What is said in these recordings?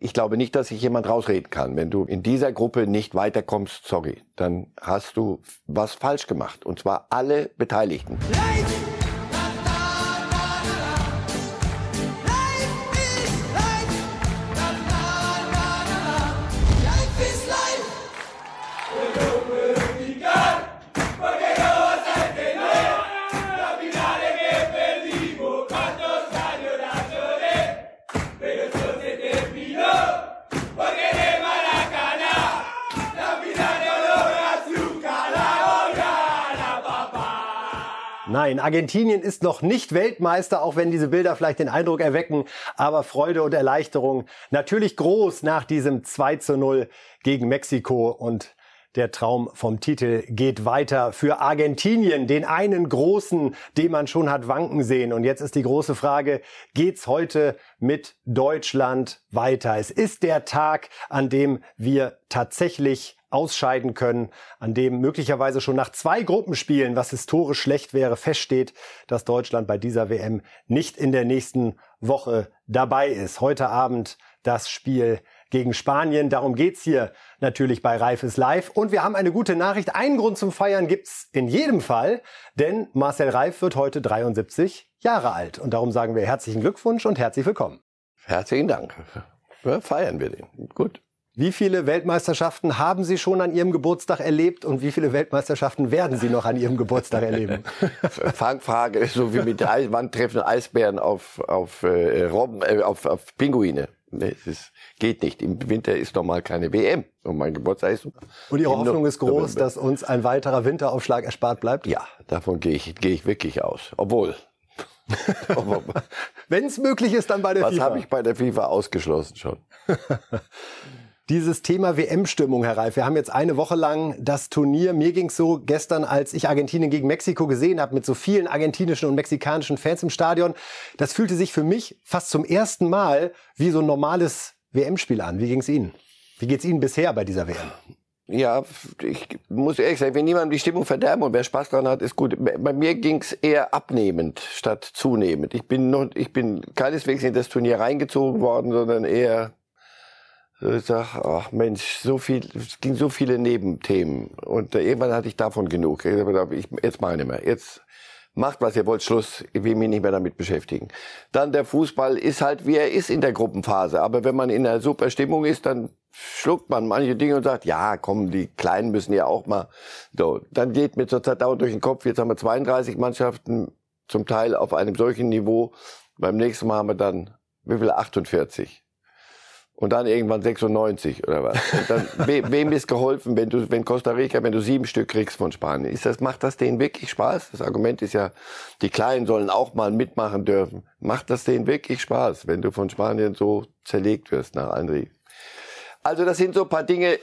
Ich glaube nicht, dass sich jemand rausreden kann. Wenn du in dieser Gruppe nicht weiterkommst, sorry, dann hast du was falsch gemacht. Und zwar alle Beteiligten. Leid! Nein, Argentinien ist noch nicht Weltmeister, auch wenn diese Bilder vielleicht den Eindruck erwecken. Aber Freude und Erleichterung natürlich groß nach diesem 2 zu 0 gegen Mexiko und der Traum vom Titel geht weiter für Argentinien, den einen großen, den man schon hat wanken sehen. Und jetzt ist die große Frage, geht's heute mit Deutschland weiter? Es ist der Tag, an dem wir tatsächlich ausscheiden können, an dem möglicherweise schon nach zwei Gruppenspielen, was historisch schlecht wäre, feststeht, dass Deutschland bei dieser WM nicht in der nächsten Woche dabei ist. Heute Abend das Spiel gegen Spanien. Darum geht's hier natürlich bei Reifes Live. Und wir haben eine gute Nachricht. Einen Grund zum Feiern gibt's in jedem Fall, denn Marcel Reif wird heute 73 Jahre alt. Und darum sagen wir herzlichen Glückwunsch und herzlich willkommen. Herzlichen Dank. Feiern wir den. Gut. Wie viele Weltmeisterschaften haben Sie schon an Ihrem Geburtstag erlebt und wie viele Weltmeisterschaften werden Sie noch an Ihrem Geburtstag erleben? Fangfrage, so wie mit Eis, wann treffen Eisbären auf, auf, äh, Robben, äh, auf, auf Pinguine? Nee, es ist, geht nicht. Im Winter ist normal keine WM und mein Geburtstag ist. Und Ihre Hoffnung ist groß, dass uns ein weiterer Winteraufschlag erspart bleibt? Ja, davon gehe ich, gehe ich wirklich aus. Obwohl. Wenn es möglich ist, dann bei der Was FIFA. Was habe ich bei der FIFA ausgeschlossen schon? Dieses Thema WM-Stimmung, Herr Reif. Wir haben jetzt eine Woche lang das Turnier. Mir ging es so gestern, als ich Argentinien gegen Mexiko gesehen habe, mit so vielen argentinischen und mexikanischen Fans im Stadion. Das fühlte sich für mich fast zum ersten Mal wie so ein normales WM-Spiel an. Wie ging es Ihnen? Wie geht es Ihnen bisher bei dieser WM? Ja, ich muss ehrlich sagen, wenn niemand die Stimmung verderben und wer Spaß dran hat, ist gut. Bei mir ging's eher abnehmend statt zunehmend. Ich bin noch, ich bin keineswegs in das Turnier reingezogen worden, sondern eher ich sag, ach Mensch, so viel, es ging so viele Nebenthemen. Und irgendwann hatte ich davon genug. Ich, jetzt meine ich mehr. Jetzt macht, was ihr wollt, Schluss. Ich will mich nicht mehr damit beschäftigen. Dann der Fußball ist halt, wie er ist in der Gruppenphase. Aber wenn man in einer super Stimmung ist, dann schluckt man manche Dinge und sagt, ja, komm, die Kleinen müssen ja auch mal. So, dann geht mir zurzeit dauernd durch den Kopf, jetzt haben wir 32 Mannschaften, zum Teil auf einem solchen Niveau. Beim nächsten Mal haben wir dann, wie viel? 48 und dann irgendwann 96 oder was. Und dann, we, wem ist geholfen, wenn du, wenn Costa Rica, wenn du sieben Stück kriegst von Spanien? Ist das, macht das denen wirklich Spaß? Das Argument ist ja, die Kleinen sollen auch mal mitmachen dürfen. Macht das denen wirklich Spaß, wenn du von Spanien so zerlegt wirst nach Andri? Also das sind so ein paar Dinge.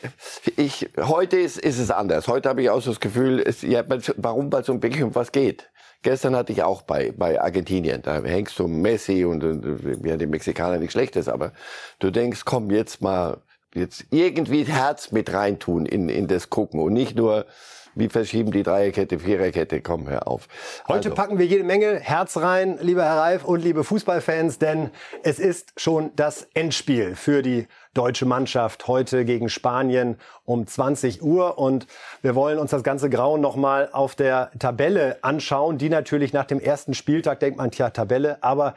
Ich, heute ist, ist es anders. Heute habe ich auch so das Gefühl, es, ja, warum, weil es um wirklich um was geht. Gestern hatte ich auch bei, bei Argentinien, da hängst du Messi und, und ja, die Mexikaner nicht schlechtes, aber du denkst, komm jetzt mal, jetzt irgendwie Herz mit reintun in, in das Gucken und nicht nur, wie verschieben die Dreierkette, Viererkette, komm, hör auf. Heute also. packen wir jede Menge Herz rein, lieber Herr Reif und liebe Fußballfans, denn es ist schon das Endspiel für die deutsche Mannschaft heute gegen Spanien um 20 Uhr. Und wir wollen uns das ganze Grauen nochmal auf der Tabelle anschauen, die natürlich nach dem ersten Spieltag denkt man, tja, Tabelle, aber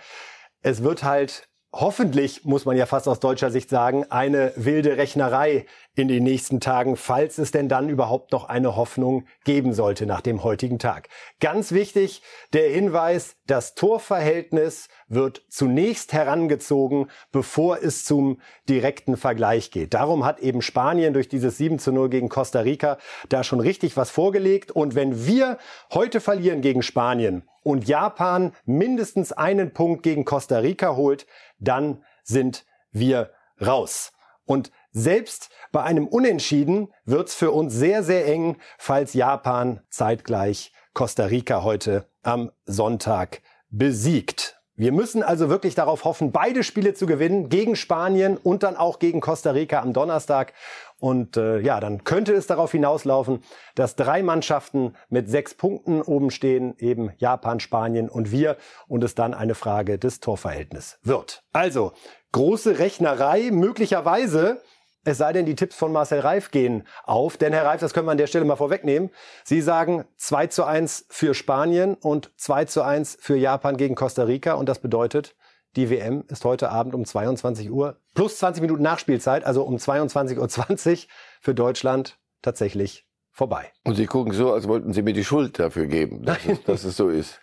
es wird halt hoffentlich, muss man ja fast aus deutscher Sicht sagen, eine wilde Rechnerei in den nächsten Tagen, falls es denn dann überhaupt noch eine Hoffnung geben sollte nach dem heutigen Tag. Ganz wichtig, der Hinweis, das Torverhältnis wird zunächst herangezogen, bevor es zum direkten Vergleich geht. Darum hat eben Spanien durch dieses 7 zu 0 gegen Costa Rica da schon richtig was vorgelegt. Und wenn wir heute verlieren gegen Spanien und Japan mindestens einen Punkt gegen Costa Rica holt, dann sind wir raus. Und selbst bei einem Unentschieden wird's für uns sehr, sehr eng, falls Japan zeitgleich Costa Rica heute am Sonntag besiegt. Wir müssen also wirklich darauf hoffen, beide Spiele zu gewinnen, gegen Spanien und dann auch gegen Costa Rica am Donnerstag. Und äh, ja, dann könnte es darauf hinauslaufen, dass drei Mannschaften mit sechs Punkten oben stehen, eben Japan, Spanien und wir, und es dann eine Frage des Torverhältnisses wird. Also, große Rechnerei, möglicherweise es sei denn, die Tipps von Marcel Reif gehen auf. Denn Herr Reif, das können wir an der Stelle mal vorwegnehmen. Sie sagen 2 zu 1 für Spanien und 2 zu 1 für Japan gegen Costa Rica. Und das bedeutet, die WM ist heute Abend um 22 Uhr plus 20 Minuten Nachspielzeit, also um 22.20 Uhr für Deutschland tatsächlich vorbei. Und Sie gucken so, als wollten Sie mir die Schuld dafür geben, dass, es, dass es so ist.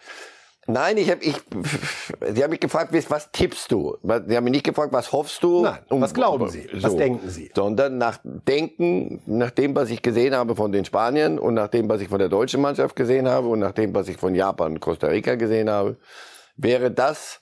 Nein, ich habe ich, Sie haben mich gefragt, was tippst du? Sie haben mich nicht gefragt, was hoffst du? Nein, um, was glauben Sie? So, was denken Sie? Sondern nach Denken, nach dem, was ich gesehen habe von den Spaniern und nach dem, was ich von der deutschen Mannschaft gesehen habe und nach dem, was ich von Japan und Costa Rica gesehen habe, wäre das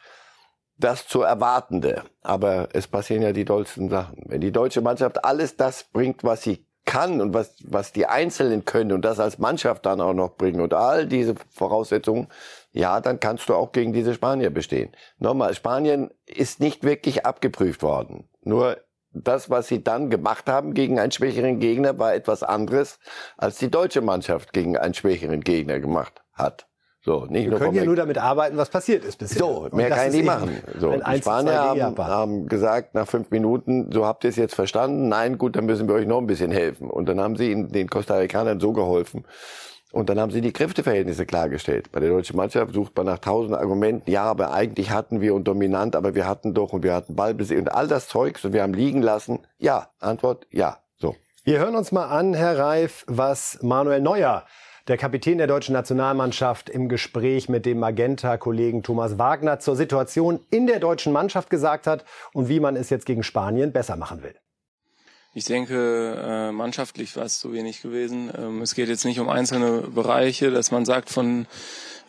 das zu erwartende. Aber es passieren ja die tollsten Sachen. Wenn die deutsche Mannschaft alles das bringt, was sie kann und was, was die Einzelnen können und das als Mannschaft dann auch noch bringen und all diese Voraussetzungen, ja, dann kannst du auch gegen diese Spanier bestehen. Nochmal, Spanien ist nicht wirklich abgeprüft worden. Nur das, was sie dann gemacht haben gegen einen schwächeren Gegner, war etwas anderes, als die deutsche Mannschaft gegen einen schwächeren Gegner gemacht hat. So, nicht Wir können ja nur damit arbeiten, was passiert ist bisher. So, mehr kann ich nicht machen. So, die Spanier haben, haben, gesagt nach fünf Minuten, so habt ihr es jetzt verstanden? Nein, gut, dann müssen wir euch noch ein bisschen helfen. Und dann haben sie den Costa Ricanern so geholfen, und dann haben sie die Kräfteverhältnisse klargestellt. Bei der deutschen Mannschaft sucht man nach tausend Argumenten. Ja, aber eigentlich hatten wir und dominant, aber wir hatten doch und wir hatten Ballbesitz und all das Zeugs und wir haben liegen lassen. Ja, Antwort ja. So. Wir hören uns mal an, Herr Reif, was Manuel Neuer, der Kapitän der deutschen Nationalmannschaft, im Gespräch mit dem Magenta-Kollegen Thomas Wagner zur Situation in der deutschen Mannschaft gesagt hat und wie man es jetzt gegen Spanien besser machen will. Ich denke, äh, mannschaftlich war es zu wenig gewesen. Ähm, es geht jetzt nicht um einzelne Bereiche, dass man sagt, von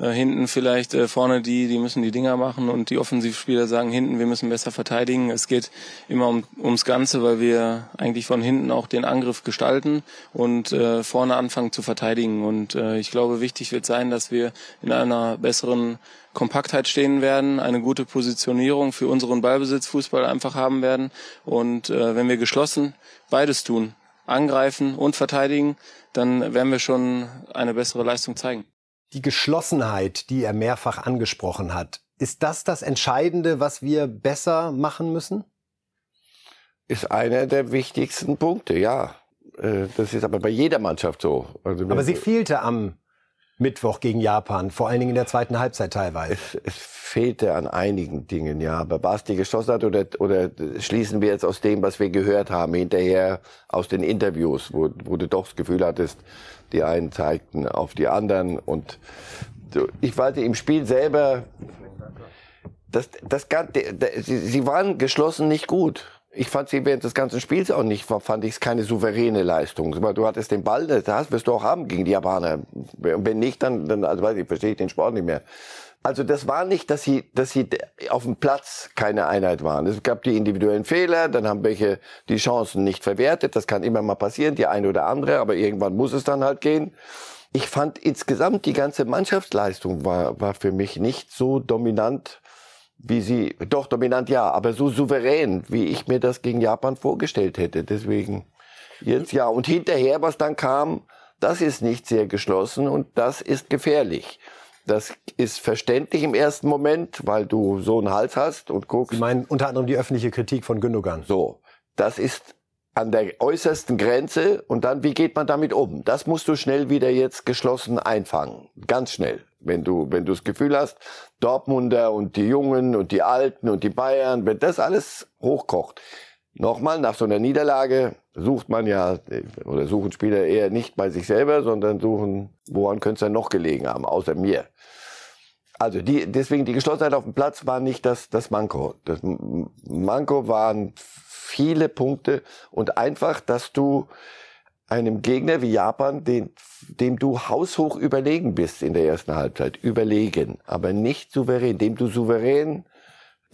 äh, hinten vielleicht äh, vorne die, die müssen die Dinger machen und die Offensivspieler sagen hinten, wir müssen besser verteidigen. Es geht immer um, ums Ganze, weil wir eigentlich von hinten auch den Angriff gestalten und äh, vorne anfangen zu verteidigen. Und äh, ich glaube, wichtig wird sein, dass wir in einer besseren Kompaktheit stehen werden, eine gute Positionierung für unseren Ballbesitzfußball einfach haben werden. Und äh, wenn wir geschlossen beides tun, angreifen und verteidigen, dann werden wir schon eine bessere Leistung zeigen. Die Geschlossenheit, die er mehrfach angesprochen hat, ist das das Entscheidende, was wir besser machen müssen? Ist einer der wichtigsten Punkte, ja. Äh, das ist aber bei jeder Mannschaft so. Also aber sie fehlte am Mittwoch gegen Japan, vor allen Dingen in der zweiten Halbzeit teilweise. Es, es fehlte an einigen Dingen, ja. Aber was die geschossen hat oder, oder schließen wir jetzt aus dem, was wir gehört haben, hinterher aus den Interviews, wo, wo du doch das Gefühl hattest, die einen zeigten auf die anderen und ich weiß im Spiel selber, das, das, das, sie waren geschlossen nicht gut. Ich fand sie während des ganzen Spiels auch nicht, fand ich es keine souveräne Leistung. Du hattest den Ball, das wirst du auch haben gegen die Japaner. Wenn nicht, dann, dann also weiß ich, verstehe ich den Sport nicht mehr. Also das war nicht, dass sie, dass sie auf dem Platz keine Einheit waren. Es gab die individuellen Fehler, dann haben welche die Chancen nicht verwertet. Das kann immer mal passieren, die eine oder andere, aber irgendwann muss es dann halt gehen. Ich fand insgesamt die ganze Mannschaftsleistung war, war für mich nicht so dominant wie sie, doch dominant ja, aber so souverän, wie ich mir das gegen Japan vorgestellt hätte. Deswegen jetzt ja. Und hinterher, was dann kam, das ist nicht sehr geschlossen und das ist gefährlich. Das ist verständlich im ersten Moment, weil du so einen Hals hast und guckst. Sie meinen unter anderem die öffentliche Kritik von Gündogan. So. Das ist an der äußersten Grenze und dann, wie geht man damit um? Das musst du schnell wieder jetzt geschlossen einfangen. Ganz schnell. Wenn du, wenn du das Gefühl hast, Dortmunder und die Jungen und die Alten und die Bayern, wenn das alles hochkocht. Nochmal, nach so einer Niederlage sucht man ja, oder suchen Spieler eher nicht bei sich selber, sondern suchen, woran könnte es denn noch gelegen haben, außer mir. Also die, deswegen die Geschlossenheit auf dem Platz war nicht das, das Manko. Das Manko waren viele Punkte und einfach, dass du einem Gegner wie Japan, den, dem du haushoch überlegen bist in der ersten Halbzeit, überlegen, aber nicht souverän, dem du souverän,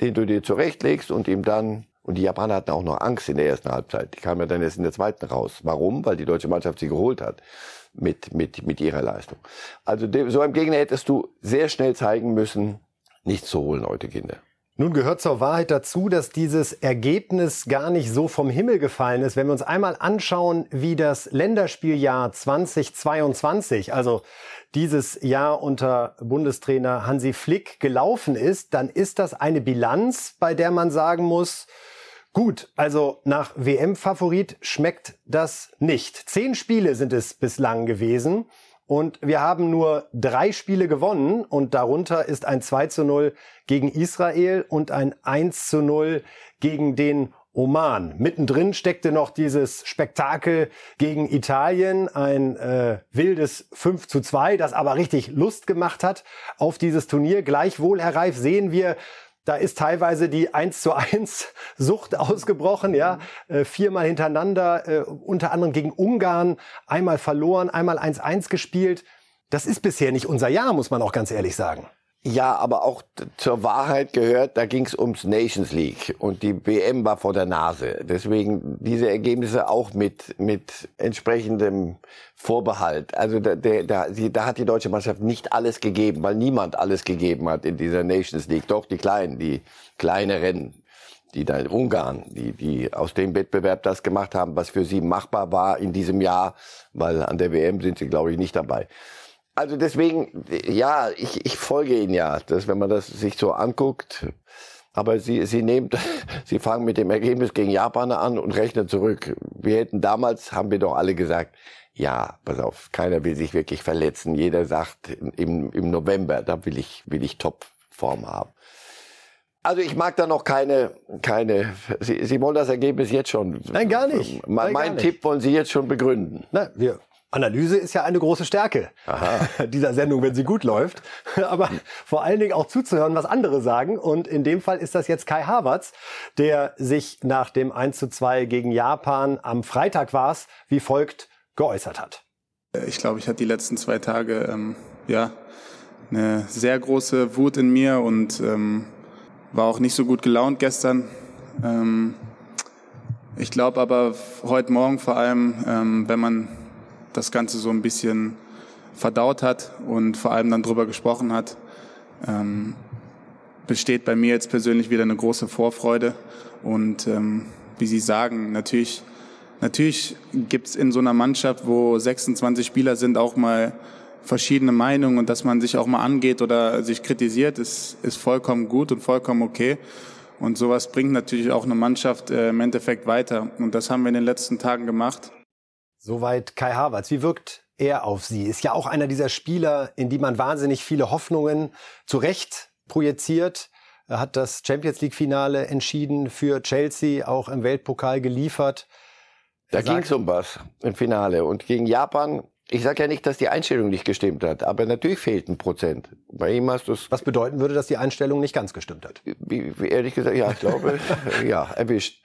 den du dir zurechtlegst und ihm dann, und die Japaner hatten auch noch Angst in der ersten Halbzeit, die kamen ja dann erst in der zweiten raus. Warum? Weil die deutsche Mannschaft sie geholt hat mit, mit, mit ihrer Leistung. Also dem, so einem Gegner hättest du sehr schnell zeigen müssen, nichts zu holen heute, Kinder. Nun gehört zur Wahrheit dazu, dass dieses Ergebnis gar nicht so vom Himmel gefallen ist. Wenn wir uns einmal anschauen, wie das Länderspieljahr 2022, also dieses Jahr unter Bundestrainer Hansi Flick gelaufen ist, dann ist das eine Bilanz, bei der man sagen muss, gut, also nach WM-Favorit schmeckt das nicht. Zehn Spiele sind es bislang gewesen. Und wir haben nur drei Spiele gewonnen und darunter ist ein 2 zu 0 gegen Israel und ein 1 zu 0 gegen den Oman. Mittendrin steckte noch dieses Spektakel gegen Italien, ein äh, wildes 5 zu 2, das aber richtig Lust gemacht hat auf dieses Turnier. Gleichwohl, Herr Reif, sehen wir da ist teilweise die 1 zu 1 Sucht ausgebrochen, ja. Äh, viermal hintereinander, äh, unter anderem gegen Ungarn, einmal verloren, einmal 1-1 gespielt. Das ist bisher nicht unser Jahr, muss man auch ganz ehrlich sagen. Ja, aber auch zur Wahrheit gehört, da ging es ums Nations League und die WM war vor der Nase. Deswegen diese Ergebnisse auch mit mit entsprechendem Vorbehalt. Also da, der, da, da hat die deutsche Mannschaft nicht alles gegeben, weil niemand alles gegeben hat in dieser Nations League. Doch die Kleinen, die kleineren, die da in Ungarn, die, die aus dem Wettbewerb das gemacht haben, was für sie machbar war in diesem Jahr, weil an der WM sind sie, glaube ich, nicht dabei. Also deswegen, ja, ich, ich folge Ihnen ja, dass wenn man das sich so anguckt, aber Sie, Sie nehmen, Sie fangen mit dem Ergebnis gegen Japan an und rechnen zurück. Wir hätten damals, haben wir doch alle gesagt, ja, pass auf, keiner will sich wirklich verletzen. Jeder sagt im, im November, da will ich, will ich Topform haben. Also ich mag da noch keine, keine. Sie, Sie wollen das Ergebnis jetzt schon. Nein, gar nicht. Mein, Nein, gar nicht. Tipp wollen Sie jetzt schon begründen. Na, wir Analyse ist ja eine große Stärke Aha. dieser Sendung, wenn sie gut läuft. Aber vor allen Dingen auch zuzuhören, was andere sagen. Und in dem Fall ist das jetzt Kai Havertz, der sich nach dem 1 zu 2 gegen Japan am Freitag war es, wie folgt geäußert hat. Ich glaube, ich hatte die letzten zwei Tage ähm, ja eine sehr große Wut in mir und ähm, war auch nicht so gut gelaunt gestern. Ähm, ich glaube aber heute Morgen vor allem, ähm, wenn man das Ganze so ein bisschen verdaut hat und vor allem dann drüber gesprochen hat, ähm, besteht bei mir jetzt persönlich wieder eine große Vorfreude. Und ähm, wie Sie sagen, natürlich, natürlich gibt es in so einer Mannschaft, wo 26 Spieler sind, auch mal verschiedene Meinungen und dass man sich auch mal angeht oder sich kritisiert, ist, ist vollkommen gut und vollkommen okay. Und sowas bringt natürlich auch eine Mannschaft äh, im Endeffekt weiter. Und das haben wir in den letzten Tagen gemacht. Soweit Kai Havertz. Wie wirkt er auf Sie? Ist ja auch einer dieser Spieler, in die man wahnsinnig viele Hoffnungen zu Recht projiziert. Er hat das Champions League Finale entschieden für Chelsea, auch im Weltpokal geliefert. Da ging es um was im Finale. Und gegen Japan, ich sage ja nicht, dass die Einstellung nicht gestimmt hat, aber natürlich fehlt ein Prozent. Bei ihm hast du Was bedeuten würde, dass die Einstellung nicht ganz gestimmt hat? Ehrlich gesagt, ja, ich glaube, ja, erwischt.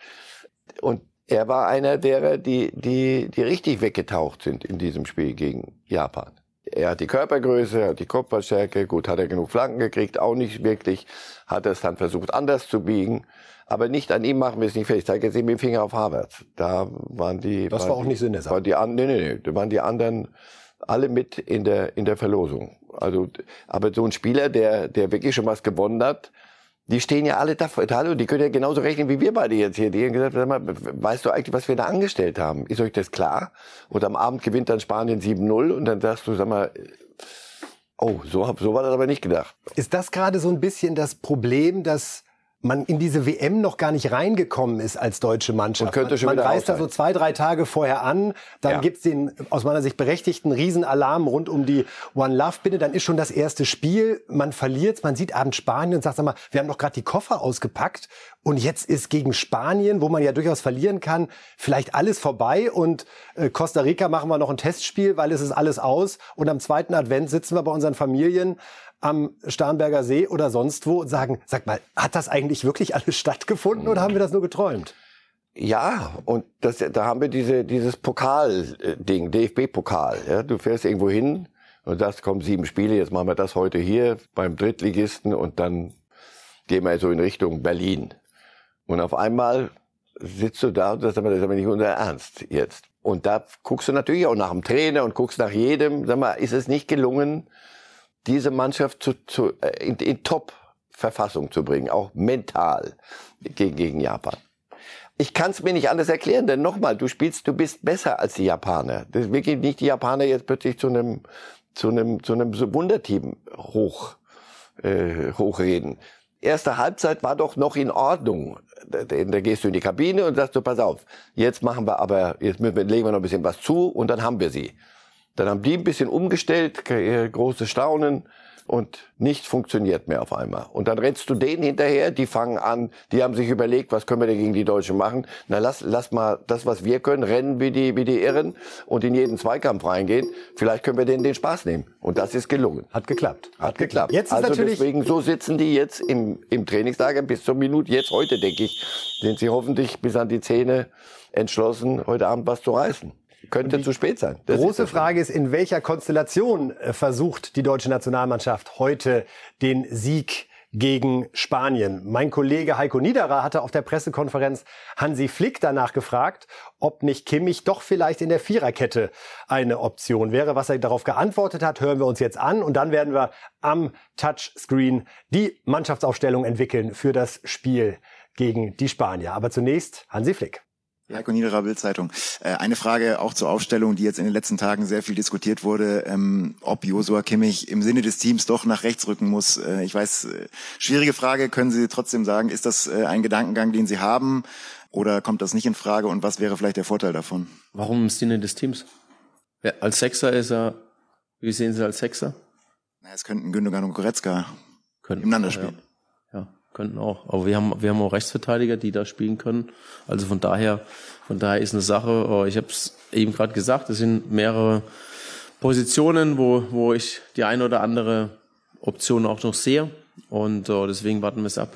Und er war einer derer, die, die, die richtig weggetaucht sind in diesem Spiel gegen Japan. Er hat die Körpergröße, er hat die Kopfballstärke, gut, hat er genug Flanken gekriegt, auch nicht wirklich, hat er es dann versucht anders zu biegen, aber nicht an ihm machen wir es nicht fest. Ich zeige jetzt eben den Finger auf Harvard. Da waren die... Das waren war auch die, nicht Sinn der Sache. Waren die, nee, nee, nee, da waren die anderen alle mit in der, in der Verlosung. Also, aber so ein Spieler, der, der wirklich schon was gewonnen hat, die stehen ja alle da, hallo, die können ja genauso rechnen wie wir beide jetzt hier. Die haben gesagt, sag mal, weißt du eigentlich, was wir da angestellt haben? Ist euch das klar? Und am Abend gewinnt dann Spanien 7-0 und dann sagst du, sag mal, oh, so, so war das aber nicht gedacht. Ist das gerade so ein bisschen das Problem, dass man in diese WM noch gar nicht reingekommen ist als deutsche Mannschaft. Und könnte schon man reist da so zwei, drei Tage vorher an, dann ja. gibt's den aus meiner Sicht berechtigten Riesenalarm rund um die One Love Binde, dann ist schon das erste Spiel, man verliert, man sieht abends Spanien und sagt, sag mal, wir haben doch gerade die Koffer ausgepackt. Und jetzt ist gegen Spanien, wo man ja durchaus verlieren kann, vielleicht alles vorbei. Und äh, Costa Rica machen wir noch ein Testspiel, weil es ist alles aus. Und am zweiten Advent sitzen wir bei unseren Familien am Starnberger See oder sonst wo und sagen, sag mal, hat das eigentlich wirklich alles stattgefunden oder haben wir das nur geträumt? Ja, und das, da haben wir diese, dieses Pokal-Ding, DFB-Pokal. Ja? Du fährst irgendwo hin und sagst, komm, sieben Spiele, jetzt machen wir das heute hier beim Drittligisten und dann gehen wir so in Richtung Berlin. Und auf einmal sitzt du da und sagst, das ist aber nicht unser Ernst jetzt. Und da guckst du natürlich auch nach dem Trainer und guckst nach jedem, sag mal, ist es nicht gelungen, diese Mannschaft zu, zu, äh, in, in Top Verfassung zu bringen, auch mental gegen, gegen Japan. Ich kann es mir nicht anders erklären, denn nochmal, du spielst, du bist besser als die Japaner. Das wirklich nicht die Japaner jetzt plötzlich zu einem zu einem zu einem Wunderteam hoch äh, hochreden. Erste Halbzeit war doch noch in Ordnung. Da, da gehst du in die Kabine und sagst du, pass auf, jetzt machen wir aber, jetzt legen wir noch ein bisschen was zu und dann haben wir sie. Dann haben die ein bisschen umgestellt, äh, große Staunen und nichts funktioniert mehr auf einmal. Und dann rennst du denen hinterher, die fangen an, die haben sich überlegt, was können wir denn gegen die Deutschen machen? Na, lass, lass mal das, was wir können, rennen wie die, wie die Irren und in jeden Zweikampf reingehen. Vielleicht können wir denen den Spaß nehmen. Und das ist gelungen. Hat geklappt. Hat geklappt. Jetzt ist also natürlich deswegen, so sitzen die jetzt im, im Trainingslager bis zur Minute, jetzt heute, denke ich, sind sie hoffentlich bis an die Zähne entschlossen, heute Abend was zu reißen. Könnte zu spät sein. Das Große ist Frage ist, in welcher Konstellation äh, versucht die deutsche Nationalmannschaft heute den Sieg gegen Spanien. Mein Kollege Heiko Niederer hatte auf der Pressekonferenz Hansi Flick danach gefragt, ob nicht Kimmich doch vielleicht in der Viererkette eine Option wäre. Was er darauf geantwortet hat, hören wir uns jetzt an und dann werden wir am Touchscreen die Mannschaftsaufstellung entwickeln für das Spiel gegen die Spanier. Aber zunächst Hansi Flick. Heiko Niederer, Bildzeitung. Äh, eine Frage auch zur Aufstellung, die jetzt in den letzten Tagen sehr viel diskutiert wurde, ähm, ob Josua Kimmich im Sinne des Teams doch nach rechts rücken muss. Äh, ich weiß, äh, schwierige Frage, können Sie trotzdem sagen, ist das ein Gedankengang, den Sie haben oder kommt das nicht in Frage und was wäre vielleicht der Vorteil davon? Warum im Sinne des Teams? Ja, als Sechser ist er, wie sehen Sie als Sechser? Na, es könnten Gündogan und Goretzka könnten, nebeneinander spielen. Ja. Könnten auch. Aber wir haben, wir haben auch Rechtsverteidiger, die da spielen können. Also von daher, von daher ist eine Sache, oh, ich habe es eben gerade gesagt, es sind mehrere Positionen, wo, wo ich die eine oder andere Option auch noch sehe. Und oh, deswegen warten wir es ab.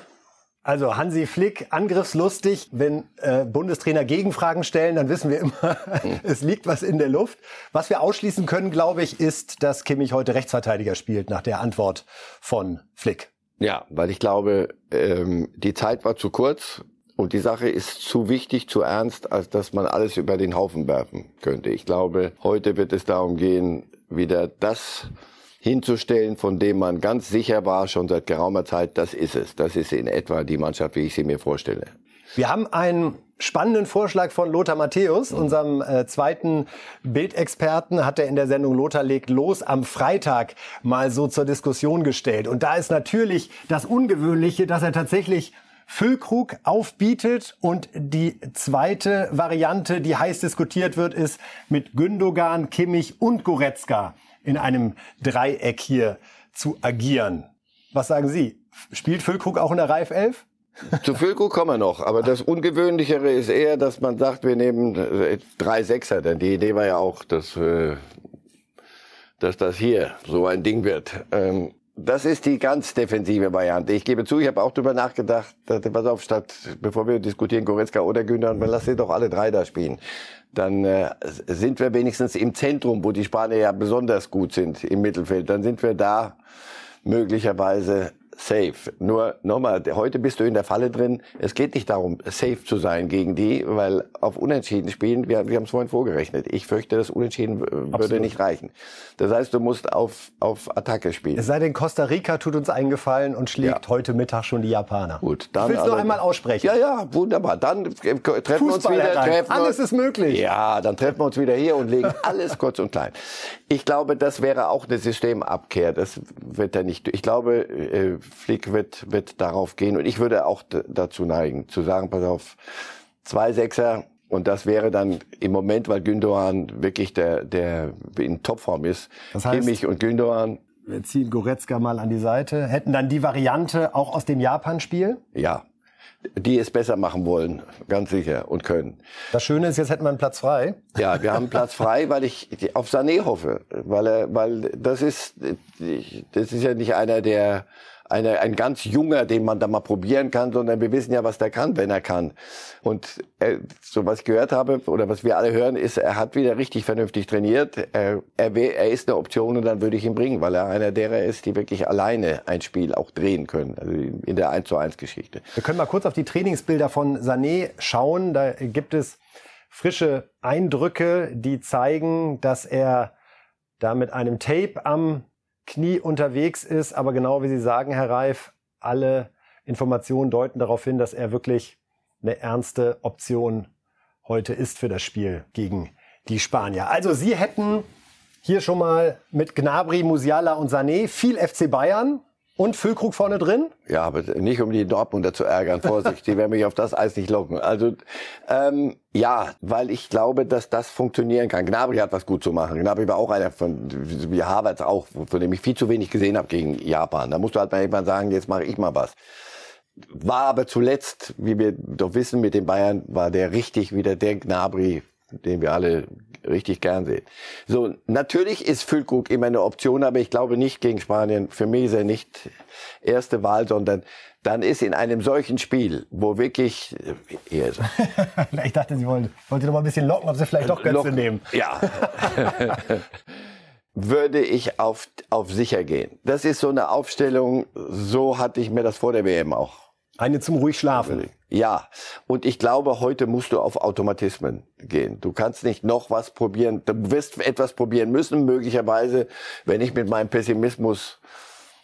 Also Hansi Flick, angriffslustig. Wenn äh, Bundestrainer Gegenfragen stellen, dann wissen wir immer, es liegt was in der Luft. Was wir ausschließen können, glaube ich, ist, dass Kimmich heute Rechtsverteidiger spielt, nach der Antwort von Flick. Ja, weil ich glaube, ähm, die Zeit war zu kurz und die Sache ist zu wichtig, zu ernst, als dass man alles über den Haufen werfen könnte. Ich glaube, heute wird es darum gehen, wieder das hinzustellen, von dem man ganz sicher war, schon seit geraumer Zeit, das ist es. Das ist in etwa die Mannschaft, wie ich sie mir vorstelle. Wir haben einen spannenden Vorschlag von Lothar Matthäus, unserem äh, zweiten Bildexperten, hat er in der Sendung Lothar legt los am Freitag mal so zur Diskussion gestellt. Und da ist natürlich das Ungewöhnliche, dass er tatsächlich Füllkrug aufbietet und die zweite Variante, die heiß diskutiert wird, ist mit Gündogan, Kimmich und Goretzka in einem Dreieck hier zu agieren. Was sagen Sie? Spielt Füllkrug auch in der Reif 11? Zu Füllkrug kommen wir noch, aber das Ungewöhnlichere ist eher, dass man sagt, wir nehmen äh, drei Sechser, denn die Idee war ja auch, dass, äh, dass das hier so ein Ding wird. Ähm, das ist die ganz defensive Variante. Ich gebe zu, ich habe auch drüber nachgedacht, dass, pass auf, statt, bevor wir diskutieren, Goretzka oder Günther, lass sie doch alle drei da spielen. Dann äh, sind wir wenigstens im Zentrum, wo die Spanier ja besonders gut sind, im Mittelfeld. Dann sind wir da möglicherweise safe. Nur nochmal, heute bist du in der Falle drin. Es geht nicht darum, safe zu sein gegen die, weil auf Unentschieden spielen, wir, wir haben es vorhin vorgerechnet. Ich fürchte, das Unentschieden Absolut. würde nicht reichen. Das heißt, du musst auf, auf Attacke spielen. Es sei denn, Costa Rica tut uns eingefallen und schlägt ja. heute Mittag schon die Japaner. Gut, dann. Ich will es nur einmal aussprechen. Ja, ja, wunderbar. Dann treffen wir uns wieder. Treffen alles ist möglich. Ja, dann treffen wir uns wieder hier und legen alles kurz und klein. Ich glaube, das wäre auch eine Systemabkehr. Das wird er nicht. Ich glaube, äh, Flick wird, wird darauf gehen. Und ich würde auch dazu neigen, zu sagen, pass auf, zwei Sechser. Und das wäre dann im Moment, weil Gündogan wirklich der, der in Topform ist, das heißt, Kimmich und Gündogan. Wir ziehen Goretzka mal an die Seite. Hätten dann die Variante auch aus dem Japan-Spiel? Ja, die es besser machen wollen, ganz sicher, und können. Das Schöne ist, jetzt hätten wir einen Platz frei. Ja, wir haben Platz frei, weil ich auf Sané hoffe, weil er, weil das ist, das ist ja nicht einer, der eine, ein ganz junger, den man da mal probieren kann, sondern wir wissen ja, was der kann, wenn er kann. Und äh, so was ich gehört habe oder was wir alle hören, ist, er hat wieder richtig vernünftig trainiert. Er, er, er ist eine Option und dann würde ich ihn bringen, weil er einer derer ist, die wirklich alleine ein Spiel auch drehen können, also in der 1 zu 1 Geschichte. Wir können mal kurz auf die Trainingsbilder von Sané schauen. Da gibt es frische Eindrücke, die zeigen, dass er da mit einem Tape am Knie unterwegs ist, aber genau wie Sie sagen, Herr Reif, alle Informationen deuten darauf hin, dass er wirklich eine ernste Option heute ist für das Spiel gegen die Spanier. Also Sie hätten hier schon mal mit Gnabry, Musiala und Sané viel FC Bayern und Füllkrug vorne drin? Ja, aber nicht um die Dortmunder zu ärgern. Vorsicht, die werden mich auf das Eis nicht locken. Also ähm, ja, weil ich glaube, dass das funktionieren kann. Gnabry hat was gut zu machen. Gnabry war auch einer von, wie Harvard auch, von dem ich viel zu wenig gesehen habe gegen Japan. Da musst du halt mal irgendwann sagen, jetzt mache ich mal was. War aber zuletzt, wie wir doch wissen, mit den Bayern war der richtig wieder der Gnabry, den wir alle richtig gern sehen. So, natürlich ist Füllkrug immer eine Option, aber ich glaube nicht gegen Spanien. Für mich ist er nicht erste Wahl, sondern dann ist in einem solchen Spiel, wo wirklich äh, ich dachte, Sie wollen, wollte noch mal ein bisschen locken, ob Sie vielleicht doch Götze nehmen. Ja. würde ich auf, auf sicher gehen. Das ist so eine Aufstellung, so hatte ich mir das vor der WM auch eine zum ruhig schlafen. Ja, und ich glaube, heute musst du auf Automatismen gehen. Du kannst nicht noch was probieren. Du wirst etwas probieren müssen, möglicherweise, wenn ich mit meinem Pessimismus.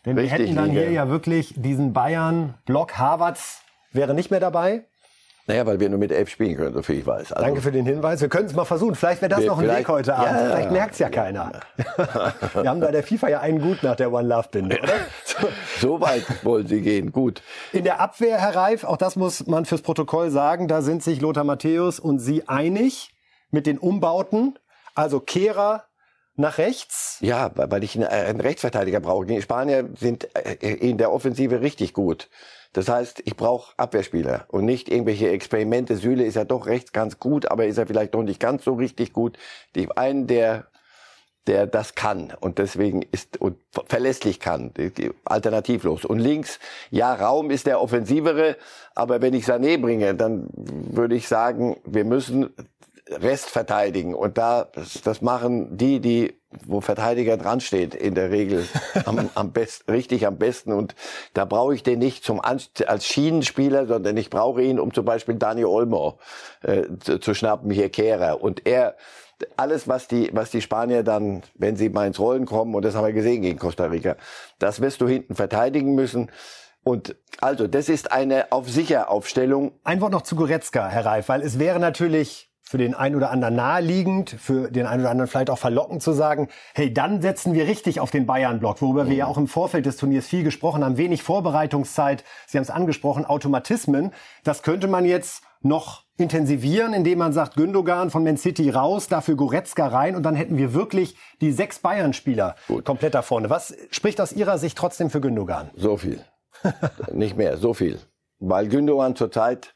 Denn wir hätten dann liege. hier ja wirklich diesen Bayern-Block Harvards wäre nicht mehr dabei. Naja, weil wir nur mit elf spielen können, soviel ich weiß. Also Danke für den Hinweis. Wir können es mal versuchen. Vielleicht wäre das noch ein Weg heute Abend. Ja, vielleicht merkt es ja keiner. wir haben bei der FIFA ja einen gut nach der One Love Binde, oder? so, weit wollen Sie gehen. Gut. In der Abwehr, Herr Reif, auch das muss man fürs Protokoll sagen, da sind sich Lothar Matthäus und Sie einig mit den Umbauten. Also Kehrer, nach rechts? Ja, weil ich einen Rechtsverteidiger brauche. Die Spanier sind äh, in der Offensive richtig gut. Das heißt, ich brauche Abwehrspieler und nicht irgendwelche Experimente. Süle ist ja doch rechts ganz gut, aber ist er vielleicht doch nicht ganz so richtig gut. Die einen, der der das kann und deswegen ist und verlässlich kann, alternativlos. Und links, ja, Raum ist der offensivere, aber wenn ich Sané bringe, dann würde ich sagen, wir müssen Rest verteidigen. Und da, das, das machen die, die, wo Verteidiger dran steht, in der Regel am, am besten, richtig am besten. Und da brauche ich den nicht zum als Schienenspieler, sondern ich brauche ihn, um zum Beispiel Daniel Olmo äh, zu, zu schnappen, hier Kehrer. Und er, alles, was die, was die Spanier dann, wenn sie mal ins Rollen kommen, und das haben wir gesehen gegen Costa Rica, das wirst du hinten verteidigen müssen. Und also, das ist eine auf sicher Aufstellung. Ein Wort noch zu Goretzka, Herr Reif, weil es wäre natürlich für den einen oder anderen naheliegend, für den einen oder anderen vielleicht auch verlockend zu sagen, hey, dann setzen wir richtig auf den Bayern-Block, worüber mhm. wir ja auch im Vorfeld des Turniers viel gesprochen haben. Wenig Vorbereitungszeit, Sie haben es angesprochen, Automatismen. Das könnte man jetzt noch intensivieren, indem man sagt, Gündogan von Man City raus, dafür Goretzka rein und dann hätten wir wirklich die sechs Bayern-Spieler komplett da vorne. Was spricht aus Ihrer Sicht trotzdem für Gündogan? So viel. Nicht mehr, so viel. Weil Gündogan zurzeit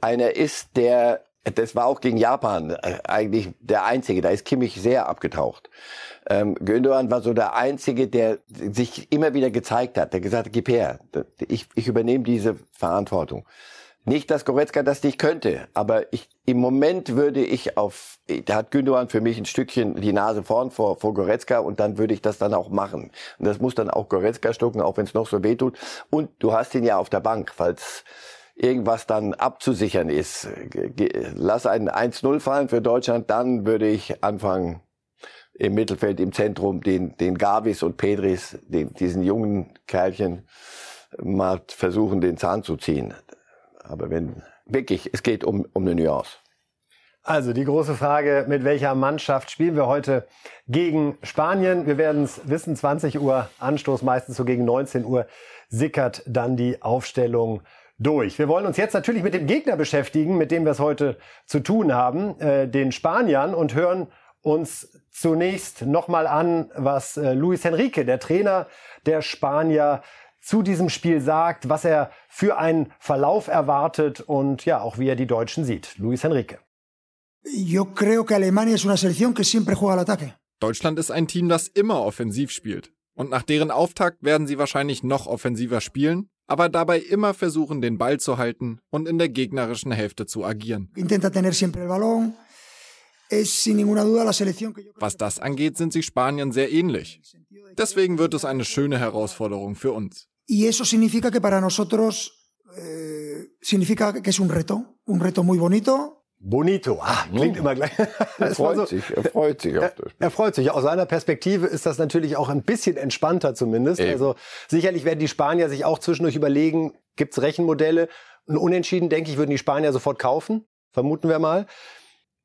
einer ist, der das war auch gegen Japan äh, eigentlich der Einzige. Da ist Kimmich sehr abgetaucht. Ähm, Gündogan war so der Einzige, der sich immer wieder gezeigt hat, der gesagt hat, gib her, ich, ich übernehme diese Verantwortung. Nicht, dass Goretzka das nicht könnte, aber ich, im Moment würde ich auf, da hat Gündogan für mich ein Stückchen die Nase vorn vor, vor Goretzka und dann würde ich das dann auch machen. Und das muss dann auch Goretzka stucken, auch wenn es noch so weh tut. Und du hast ihn ja auf der Bank, falls irgendwas dann abzusichern ist. Lass einen 1-0 fallen für Deutschland, dann würde ich anfangen, im Mittelfeld, im Zentrum, den, den Gavis und Pedris, den, diesen jungen Kerlchen, mal versuchen, den Zahn zu ziehen. Aber wenn, wirklich, es geht um, um eine Nuance. Also die große Frage, mit welcher Mannschaft spielen wir heute gegen Spanien? Wir werden es wissen, 20 Uhr Anstoß, meistens so gegen 19 Uhr sickert dann die Aufstellung durch. Wir wollen uns jetzt natürlich mit dem Gegner beschäftigen, mit dem wir es heute zu tun haben, äh, den Spaniern, und hören uns zunächst nochmal an, was äh, Luis Enrique, der Trainer der Spanier, zu diesem Spiel sagt, was er für einen Verlauf erwartet und ja, auch wie er die Deutschen sieht. Luis Enrique. Yo creo que Alemania es una selección que siempre juega al ataque. Deutschland ist ein Team, das immer offensiv spielt. Und nach deren Auftakt werden sie wahrscheinlich noch offensiver spielen, aber dabei immer versuchen, den Ball zu halten und in der gegnerischen Hälfte zu agieren. Was das angeht, sind sich Spanien sehr ähnlich. Deswegen wird es eine schöne Herausforderung für uns. Significa que para nosotros eh, significa que es un reto, un reto muy bonito, Bonito. Ah, klingt immer gleich. er freut so, sich, er freut sich auf das Spiel. Er freut sich. Aus seiner Perspektive ist das natürlich auch ein bisschen entspannter zumindest. Eben. Also sicherlich werden die Spanier sich auch zwischendurch überlegen, gibt's Rechenmodelle? Ein Unentschieden, denke ich, würden die Spanier sofort kaufen. Vermuten wir mal.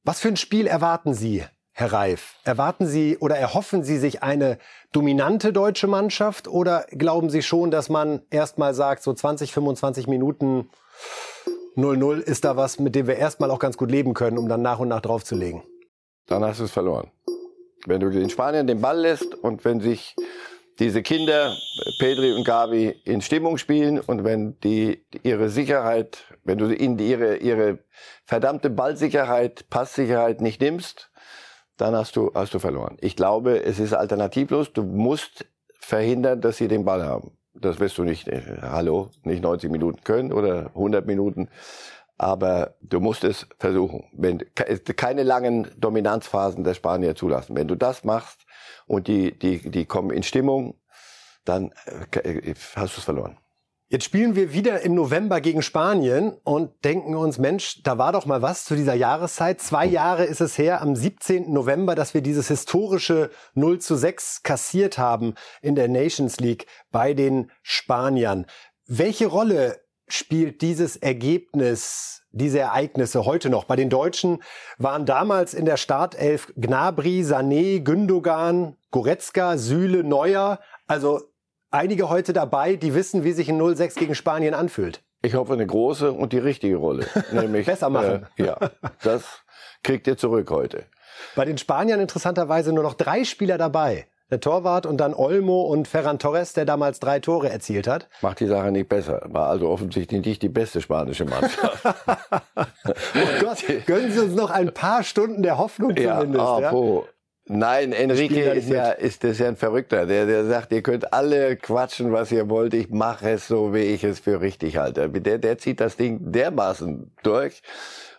Was für ein Spiel erwarten Sie, Herr Reif? Erwarten Sie oder erhoffen Sie sich eine dominante deutsche Mannschaft oder glauben Sie schon, dass man erstmal sagt, so 20, 25 Minuten 0-0 ist da was, mit dem wir erstmal auch ganz gut leben können, um dann nach und nach draufzulegen. Dann hast du es verloren. Wenn du in Spanien den Ball lässt und wenn sich diese Kinder, Pedri und Gavi, in Stimmung spielen und wenn die ihre Sicherheit, wenn du ihnen ihre, ihre verdammte Ballsicherheit, Passsicherheit nicht nimmst, dann hast du, hast du verloren. Ich glaube, es ist alternativlos. Du musst verhindern, dass sie den Ball haben. Das wirst du nicht, äh, hallo, nicht 90 Minuten können oder 100 Minuten. Aber du musst es versuchen. Wenn, keine langen Dominanzphasen der Spanier zulassen. Wenn du das machst und die, die, die kommen in Stimmung, dann äh, hast du es verloren. Jetzt spielen wir wieder im November gegen Spanien und denken uns, Mensch, da war doch mal was zu dieser Jahreszeit. Zwei Jahre ist es her, am 17. November, dass wir dieses historische 0 zu 6 kassiert haben in der Nations League bei den Spaniern. Welche Rolle spielt dieses Ergebnis, diese Ereignisse heute noch? Bei den Deutschen waren damals in der Startelf Gnabry, Sané, Gündogan, Goretzka, Süle, Neuer. Also einige heute dabei, die wissen, wie sich ein 0-6 gegen Spanien anfühlt. Ich hoffe, eine große und die richtige Rolle. Nämlich, Besser machen. Äh, ja, das kriegt ihr zurück heute. Bei den Spaniern interessanterweise nur noch drei Spieler dabei. Der Torwart und dann Olmo und Ferran Torres, der damals drei Tore erzielt hat. Macht die Sache nicht besser. War also offensichtlich nicht die beste spanische Mannschaft. oh Gott, gönnen Sie uns noch ein paar Stunden der Hoffnung zumindest. Ja, ja? Nein, Enrique ist ja, ist das ja ein Verrückter. Der, der sagt, ihr könnt alle quatschen, was ihr wollt. Ich mache es so, wie ich es für richtig halte. Der, der zieht das Ding dermaßen durch.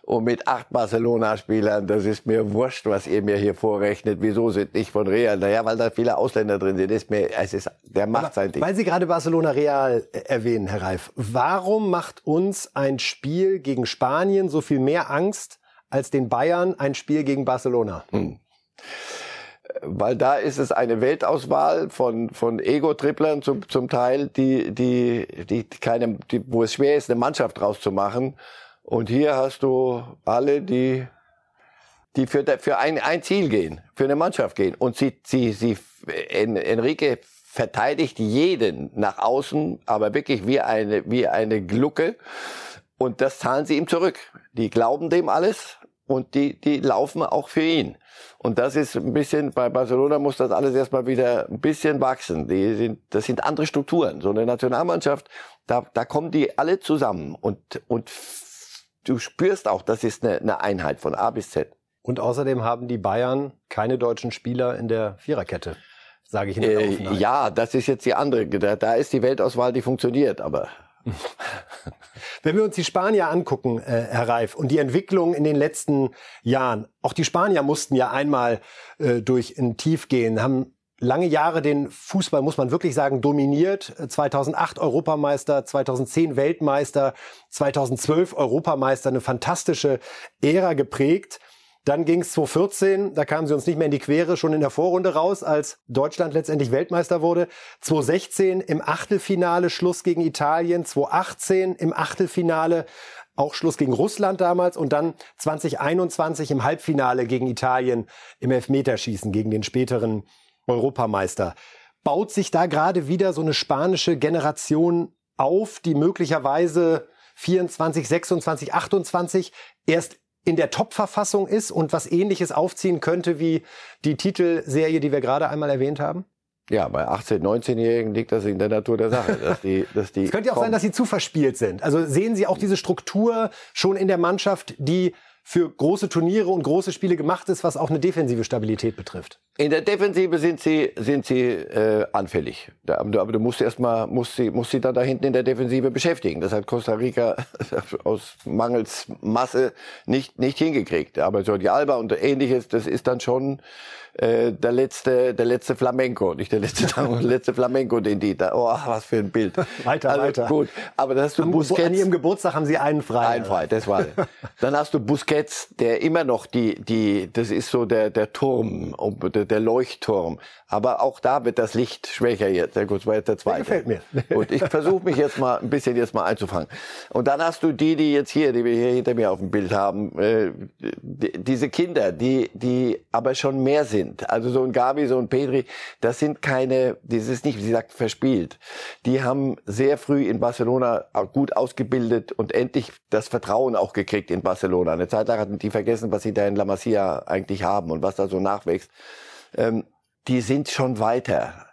Und mit acht Barcelona-Spielern, das ist mir wurscht, was ihr mir hier vorrechnet. Wieso sind nicht von Real? Naja, weil da viele Ausländer drin sind. Ist mir, es ist, der macht Aber sein Ding. Weil Sie gerade Barcelona Real erwähnen, Herr Reif. Warum macht uns ein Spiel gegen Spanien so viel mehr Angst als den Bayern ein Spiel gegen Barcelona? Hm weil da ist es eine Weltauswahl von, von Ego-Tripplern zum, zum Teil, die, die, die keine, die, wo es schwer ist, eine Mannschaft draus zu machen. Und hier hast du alle, die, die für, für ein, ein Ziel gehen, für eine Mannschaft gehen. Und sie, sie, sie, Enrique verteidigt jeden nach außen, aber wirklich wie eine, wie eine Glucke. Und das zahlen sie ihm zurück. Die glauben dem alles und die, die laufen auch für ihn. Und das ist ein bisschen, bei Barcelona muss das alles erstmal wieder ein bisschen wachsen. Die sind, das sind andere Strukturen. So eine Nationalmannschaft, da, da kommen die alle zusammen und, und du spürst auch, das ist eine, eine Einheit von A bis Z. Und außerdem haben die Bayern keine deutschen Spieler in der Viererkette sage ich in der äh, Ja, das ist jetzt die andere. Da, da ist die Weltauswahl, die funktioniert, aber Wenn wir uns die Spanier angucken, äh, Herr Reif, und die Entwicklung in den letzten Jahren, auch die Spanier mussten ja einmal äh, durch ein Tief gehen, haben lange Jahre den Fußball, muss man wirklich sagen, dominiert. 2008 Europameister, 2010 Weltmeister, 2012 Europameister, eine fantastische Ära geprägt. Dann ging es 2014, da kamen sie uns nicht mehr in die Quere, schon in der Vorrunde raus, als Deutschland letztendlich Weltmeister wurde. 2016 im Achtelfinale Schluss gegen Italien, 2018 im Achtelfinale auch Schluss gegen Russland damals und dann 2021 im Halbfinale gegen Italien im Elfmeterschießen gegen den späteren Europameister. Baut sich da gerade wieder so eine spanische Generation auf, die möglicherweise 24, 26, 28 erst in der Top-Verfassung ist und was ähnliches aufziehen könnte wie die Titelserie, die wir gerade einmal erwähnt haben? Ja, bei 18-, 19-Jährigen liegt das in der Natur der Sache. Dass die, dass die es könnte ja auch sein, dass sie zu verspielt sind. Also sehen Sie auch diese Struktur schon in der Mannschaft, die für große Turniere und große Spiele gemacht ist, was auch eine defensive Stabilität betrifft? In der Defensive sind sie sind sie äh, anfällig. Da, aber du musst erstmal musst sie musst sie dann da hinten in der Defensive beschäftigen. Das hat Costa Rica aus mangels Masse nicht nicht hingekriegt. Aber Jordi Alba und ähnliches, das ist dann schon äh, der letzte, der letzte Flamenco, nicht der letzte, der letzte Flamenco, den die da, oh, was für ein Bild. Weiter, also, weiter. Gut, aber dann hast du Am, Busquets. An ihrem Geburtstag haben sie einen frei. Einen frei, das war. dann hast du Busquets, der immer noch die, die, das ist so der, der Turm, der, der Leuchtturm. Aber auch da wird das Licht schwächer jetzt. Ja, gut, war jetzt der zweite. Der gefällt mir. Und ich versuche mich jetzt mal ein bisschen jetzt mal einzufangen. Und dann hast du die, die jetzt hier, die wir hier hinter mir auf dem Bild haben, äh, die, diese Kinder, die, die aber schon mehr sind. Also so ein Gabi, so ein Pedri, das sind keine, das ist nicht, wie sie sagt, verspielt. Die haben sehr früh in Barcelona gut ausgebildet und endlich das Vertrauen auch gekriegt in Barcelona. Eine Zeit lang hatten die vergessen, was sie da in La Masia eigentlich haben und was da so nachwächst. Ähm, die sind schon weiter.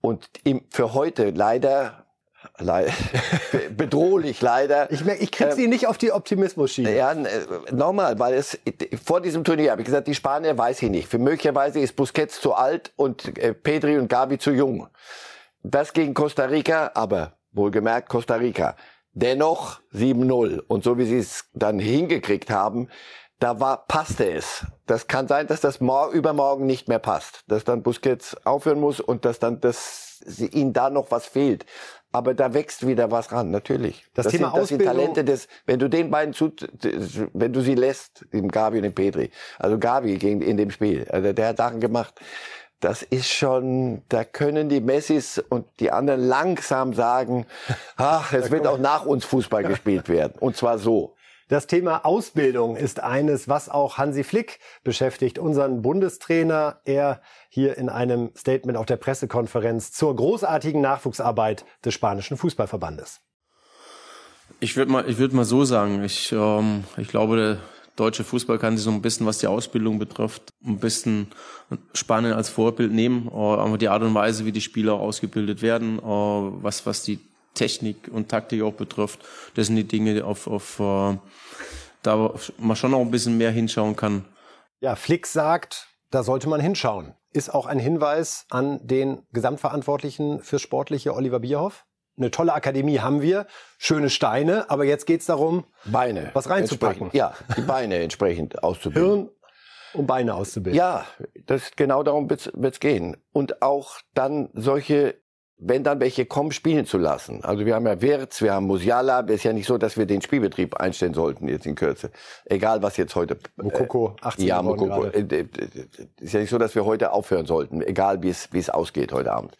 Und im, für heute leider Le bedrohlich leider. Ich, merke, ich krieg sie ähm, nicht auf die Optimismus-Schiene. Ja, nochmal, weil es vor diesem Turnier habe ich gesagt, die Spanier weiß ich nicht. Für möglicherweise ist Busquets zu alt und äh, Pedri und Gavi zu jung. Das gegen Costa Rica, aber wohlgemerkt Costa Rica. Dennoch 7-0. Und so wie sie es dann hingekriegt haben, da war, passte es. Das kann sein, dass das morgen, übermorgen nicht mehr passt. Dass dann Busquets aufhören muss und dass dann das, ihnen da noch was fehlt. Aber da wächst wieder was ran, natürlich. Das, das Thema sind, das sind Talente des, wenn du den beiden zu, wenn du sie lässt, dem Gabi und dem Petri. Also Gabi gegen, in dem Spiel. Also der hat Sachen gemacht. Das ist schon, da können die Messis und die anderen langsam sagen, ach, es wird auch nach uns Fußball gespielt werden. Und zwar so. Das Thema Ausbildung ist eines, was auch Hansi Flick beschäftigt, unseren Bundestrainer. Er hier in einem Statement auf der Pressekonferenz zur großartigen Nachwuchsarbeit des spanischen Fußballverbandes. Ich würde mal, ich mal so sagen, ich, ähm, ich glaube, der deutsche Fußball kann sich so ein bisschen, was die Ausbildung betrifft, ein bisschen Spanien als Vorbild nehmen. Äh, aber die Art und Weise, wie die Spieler ausgebildet werden, äh, was, was die Technik und Taktik auch betrifft. Das sind die Dinge, auf, auf äh, da man schon noch ein bisschen mehr hinschauen kann. Ja, Flick sagt, da sollte man hinschauen. Ist auch ein Hinweis an den Gesamtverantwortlichen fürs Sportliche Oliver Bierhoff? Eine tolle Akademie haben wir, schöne Steine, aber jetzt geht es darum, Beine was reinzupacken. Ja, die Beine entsprechend auszubilden. Hirn um Beine auszubilden. Ja, das genau darum wird es gehen. Und auch dann solche wenn dann welche kommen, spielen zu lassen. Also wir haben ja Wirtz, wir haben Musiala. Es ist ja nicht so, dass wir den Spielbetrieb einstellen sollten jetzt in Kürze. Egal was jetzt heute. Mokoko, 18 äh, Ja, Mokoko. Äh, äh, ist ja nicht so, dass wir heute aufhören sollten. Egal wie es wie es ausgeht heute Abend.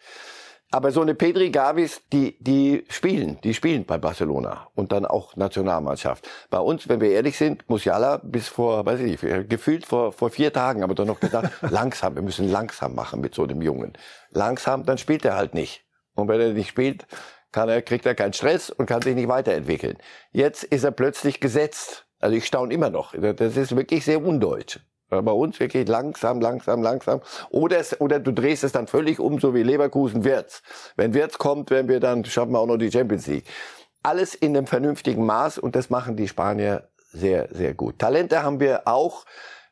Aber so eine Pedri Gavis, die, die spielen, die spielen bei Barcelona und dann auch Nationalmannschaft. Bei uns, wenn wir ehrlich sind, Musiala bis vor, weiß ich nicht, gefühlt vor, vor vier Tagen, aber dann noch gesagt, langsam, wir müssen langsam machen mit so einem Jungen. Langsam, dann spielt er halt nicht. Und wenn er nicht spielt, kann er, kriegt er keinen Stress und kann sich nicht weiterentwickeln. Jetzt ist er plötzlich gesetzt. Also ich staune immer noch. Das ist wirklich sehr undeutsch. Bei uns wirklich langsam, langsam, langsam. Oder, es, oder du drehst es dann völlig um, so wie Leverkusen Wirtz. Wenn Wirtz kommt, werden wir dann, schaffen wir auch noch die Champions League. Alles in einem vernünftigen Maß und das machen die Spanier sehr, sehr gut. Talente haben wir auch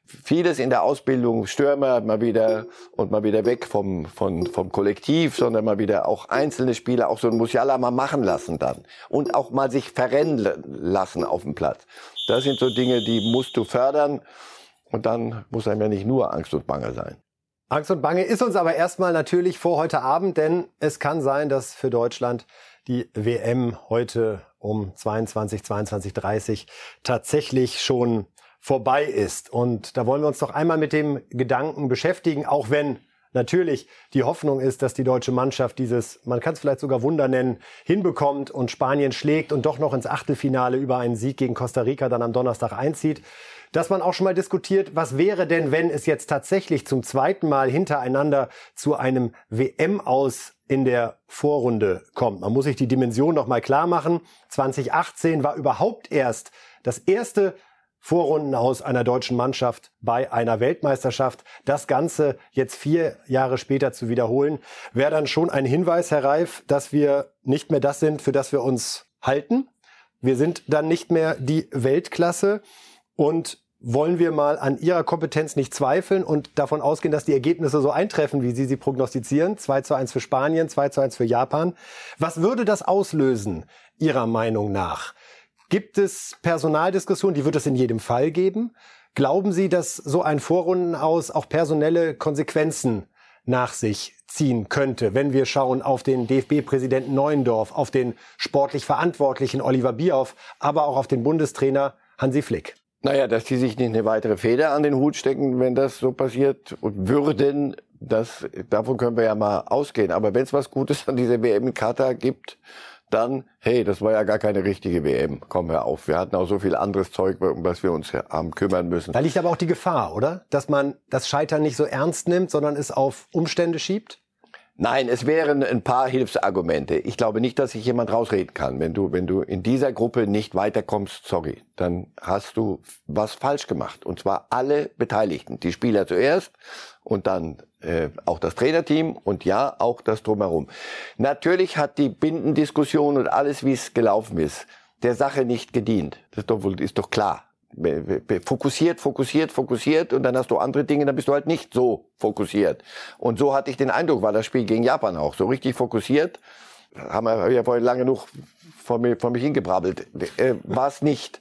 vieles in der Ausbildung, Stürmer mal wieder und mal wieder weg vom, vom, vom Kollektiv, sondern mal wieder auch einzelne Spieler, auch so ein Musiala mal machen lassen dann. Und auch mal sich verrennen lassen auf dem Platz. Das sind so Dinge, die musst du fördern. Und dann muss einem ja nicht nur Angst und Bange sein. Angst und Bange ist uns aber erstmal natürlich vor heute Abend, denn es kann sein, dass für Deutschland die WM heute um 22, 22, 30 tatsächlich schon vorbei ist. Und da wollen wir uns doch einmal mit dem Gedanken beschäftigen, auch wenn natürlich die Hoffnung ist, dass die deutsche Mannschaft dieses, man kann es vielleicht sogar Wunder nennen, hinbekommt und Spanien schlägt und doch noch ins Achtelfinale über einen Sieg gegen Costa Rica dann am Donnerstag einzieht. Dass man auch schon mal diskutiert, was wäre denn, wenn es jetzt tatsächlich zum zweiten Mal hintereinander zu einem WM aus in der Vorrunde kommt. Man muss sich die Dimension noch mal klar machen. 2018 war überhaupt erst das erste Vorrunden aus einer deutschen Mannschaft bei einer Weltmeisterschaft. Das Ganze jetzt vier Jahre später zu wiederholen, wäre dann schon ein Hinweis, Herr Reif, dass wir nicht mehr das sind, für das wir uns halten. Wir sind dann nicht mehr die Weltklasse. Und wollen wir mal an Ihrer Kompetenz nicht zweifeln und davon ausgehen, dass die Ergebnisse so eintreffen, wie Sie sie prognostizieren. 2 zu 1 für Spanien, 2 zu 1 für Japan. Was würde das auslösen, Ihrer Meinung nach? Gibt es Personaldiskussionen? Die wird es in jedem Fall geben. Glauben Sie, dass so ein Vorrunden aus auch personelle Konsequenzen nach sich ziehen könnte, wenn wir schauen auf den DFB-Präsidenten Neuendorf, auf den sportlich Verantwortlichen Oliver Bierhoff, aber auch auf den Bundestrainer Hansi Flick? Naja, dass die sich nicht eine weitere Feder an den Hut stecken, wenn das so passiert und würden, das, davon können wir ja mal ausgehen. Aber wenn es was Gutes an dieser WM in Katar gibt, dann, hey, das war ja gar keine richtige WM. Kommen wir auf. Wir hatten auch so viel anderes Zeug, um was wir uns haben kümmern müssen. Da liegt aber auch die Gefahr, oder? Dass man das Scheitern nicht so ernst nimmt, sondern es auf Umstände schiebt? Nein, es wären ein paar Hilfsargumente. Ich glaube nicht, dass sich jemand rausreden kann. Wenn du, wenn du in dieser Gruppe nicht weiterkommst, sorry, dann hast du was falsch gemacht. Und zwar alle Beteiligten. Die Spieler zuerst und dann äh, auch das Trainerteam und ja, auch das Drumherum. Natürlich hat die Bindendiskussion und alles, wie es gelaufen ist, der Sache nicht gedient. Das ist doch, ist doch klar fokussiert, fokussiert, fokussiert und dann hast du andere Dinge, dann bist du halt nicht so fokussiert. Und so hatte ich den Eindruck, war das Spiel gegen Japan auch. So richtig fokussiert, haben wir ja vorhin lange genug vor, mir, vor mich hingebrabbelt, äh, war es nicht.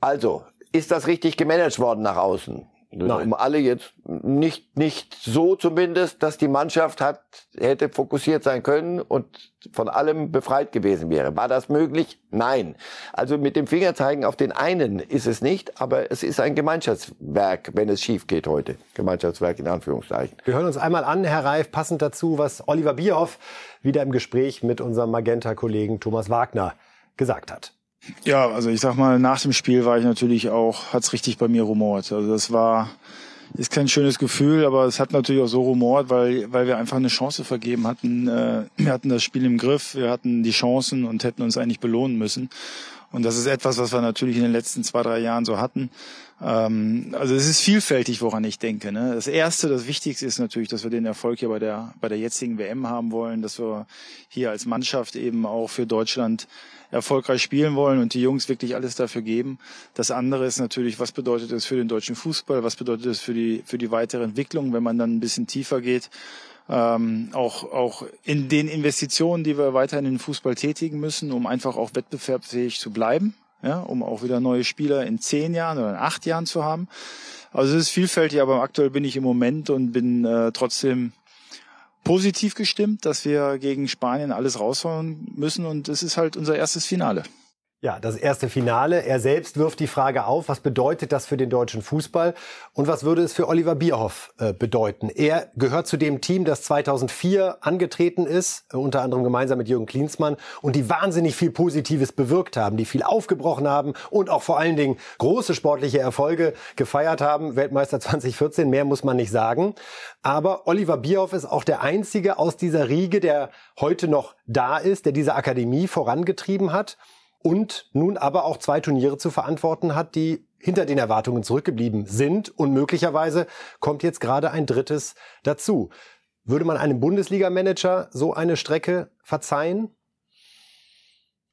Also, ist das richtig gemanagt worden nach außen? Nein. Um alle jetzt nicht, nicht so zumindest, dass die Mannschaft hat, hätte fokussiert sein können und von allem befreit gewesen wäre. War das möglich? Nein. Also mit dem Fingerzeigen auf den einen ist es nicht, aber es ist ein Gemeinschaftswerk, wenn es schief geht heute. Gemeinschaftswerk in Anführungszeichen. Wir hören uns einmal an, Herr Reif, passend dazu, was Oliver Bierhoff wieder im Gespräch mit unserem Magenta-Kollegen Thomas Wagner gesagt hat. Ja, also ich sag mal, nach dem Spiel war ich natürlich auch, hat's richtig bei mir rumort. Also das war, ist kein schönes Gefühl, aber es hat natürlich auch so rumort, weil, weil wir einfach eine Chance vergeben hatten. Äh, wir hatten das Spiel im Griff, wir hatten die Chancen und hätten uns eigentlich belohnen müssen. Und das ist etwas, was wir natürlich in den letzten zwei, drei Jahren so hatten. Ähm, also es ist vielfältig, woran ich denke. Ne? Das Erste, das Wichtigste ist natürlich, dass wir den Erfolg hier bei der, bei der jetzigen WM haben wollen, dass wir hier als Mannschaft eben auch für Deutschland erfolgreich spielen wollen und die Jungs wirklich alles dafür geben. Das andere ist natürlich, was bedeutet es für den deutschen Fußball, was bedeutet es für die, für die weitere Entwicklung, wenn man dann ein bisschen tiefer geht. Ähm, auch, auch in den Investitionen, die wir weiterhin in den Fußball tätigen müssen, um einfach auch wettbewerbsfähig zu bleiben, ja, um auch wieder neue Spieler in zehn Jahren oder in acht Jahren zu haben. Also es ist vielfältig, aber aktuell bin ich im Moment und bin äh, trotzdem positiv gestimmt, dass wir gegen Spanien alles raushauen müssen und es ist halt unser erstes Finale. Ja, das erste Finale. Er selbst wirft die Frage auf, was bedeutet das für den deutschen Fußball und was würde es für Oliver Bierhoff äh, bedeuten? Er gehört zu dem Team, das 2004 angetreten ist, äh, unter anderem gemeinsam mit Jürgen Klinsmann und die wahnsinnig viel Positives bewirkt haben, die viel aufgebrochen haben und auch vor allen Dingen große sportliche Erfolge gefeiert haben. Weltmeister 2014, mehr muss man nicht sagen. Aber Oliver Bierhoff ist auch der einzige aus dieser Riege, der heute noch da ist, der diese Akademie vorangetrieben hat und nun aber auch zwei Turniere zu verantworten hat, die hinter den Erwartungen zurückgeblieben sind und möglicherweise kommt jetzt gerade ein drittes dazu. Würde man einem Bundesliga-Manager so eine Strecke verzeihen?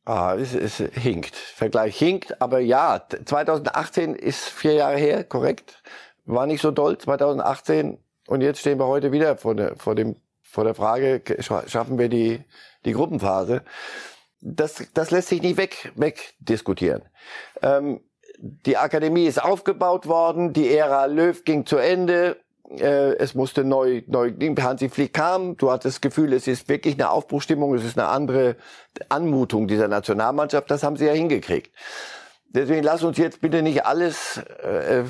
Ah, es, es hinkt. Vergleich hinkt, aber ja, 2018 ist vier Jahre her, korrekt. War nicht so doll, 2018. Und jetzt stehen wir heute wieder vor der, vor dem, vor der Frage, schaffen wir die, die Gruppenphase? Das, das lässt sich nicht weg, wegdiskutieren. Ähm, die Akademie ist aufgebaut worden, die Ära Löw ging zu Ende, äh, es musste neu, neu, Hansi Flick kam, du hattest das Gefühl, es ist wirklich eine Aufbruchstimmung, es ist eine andere Anmutung dieser Nationalmannschaft, das haben sie ja hingekriegt. Deswegen lass uns jetzt bitte nicht alles äh,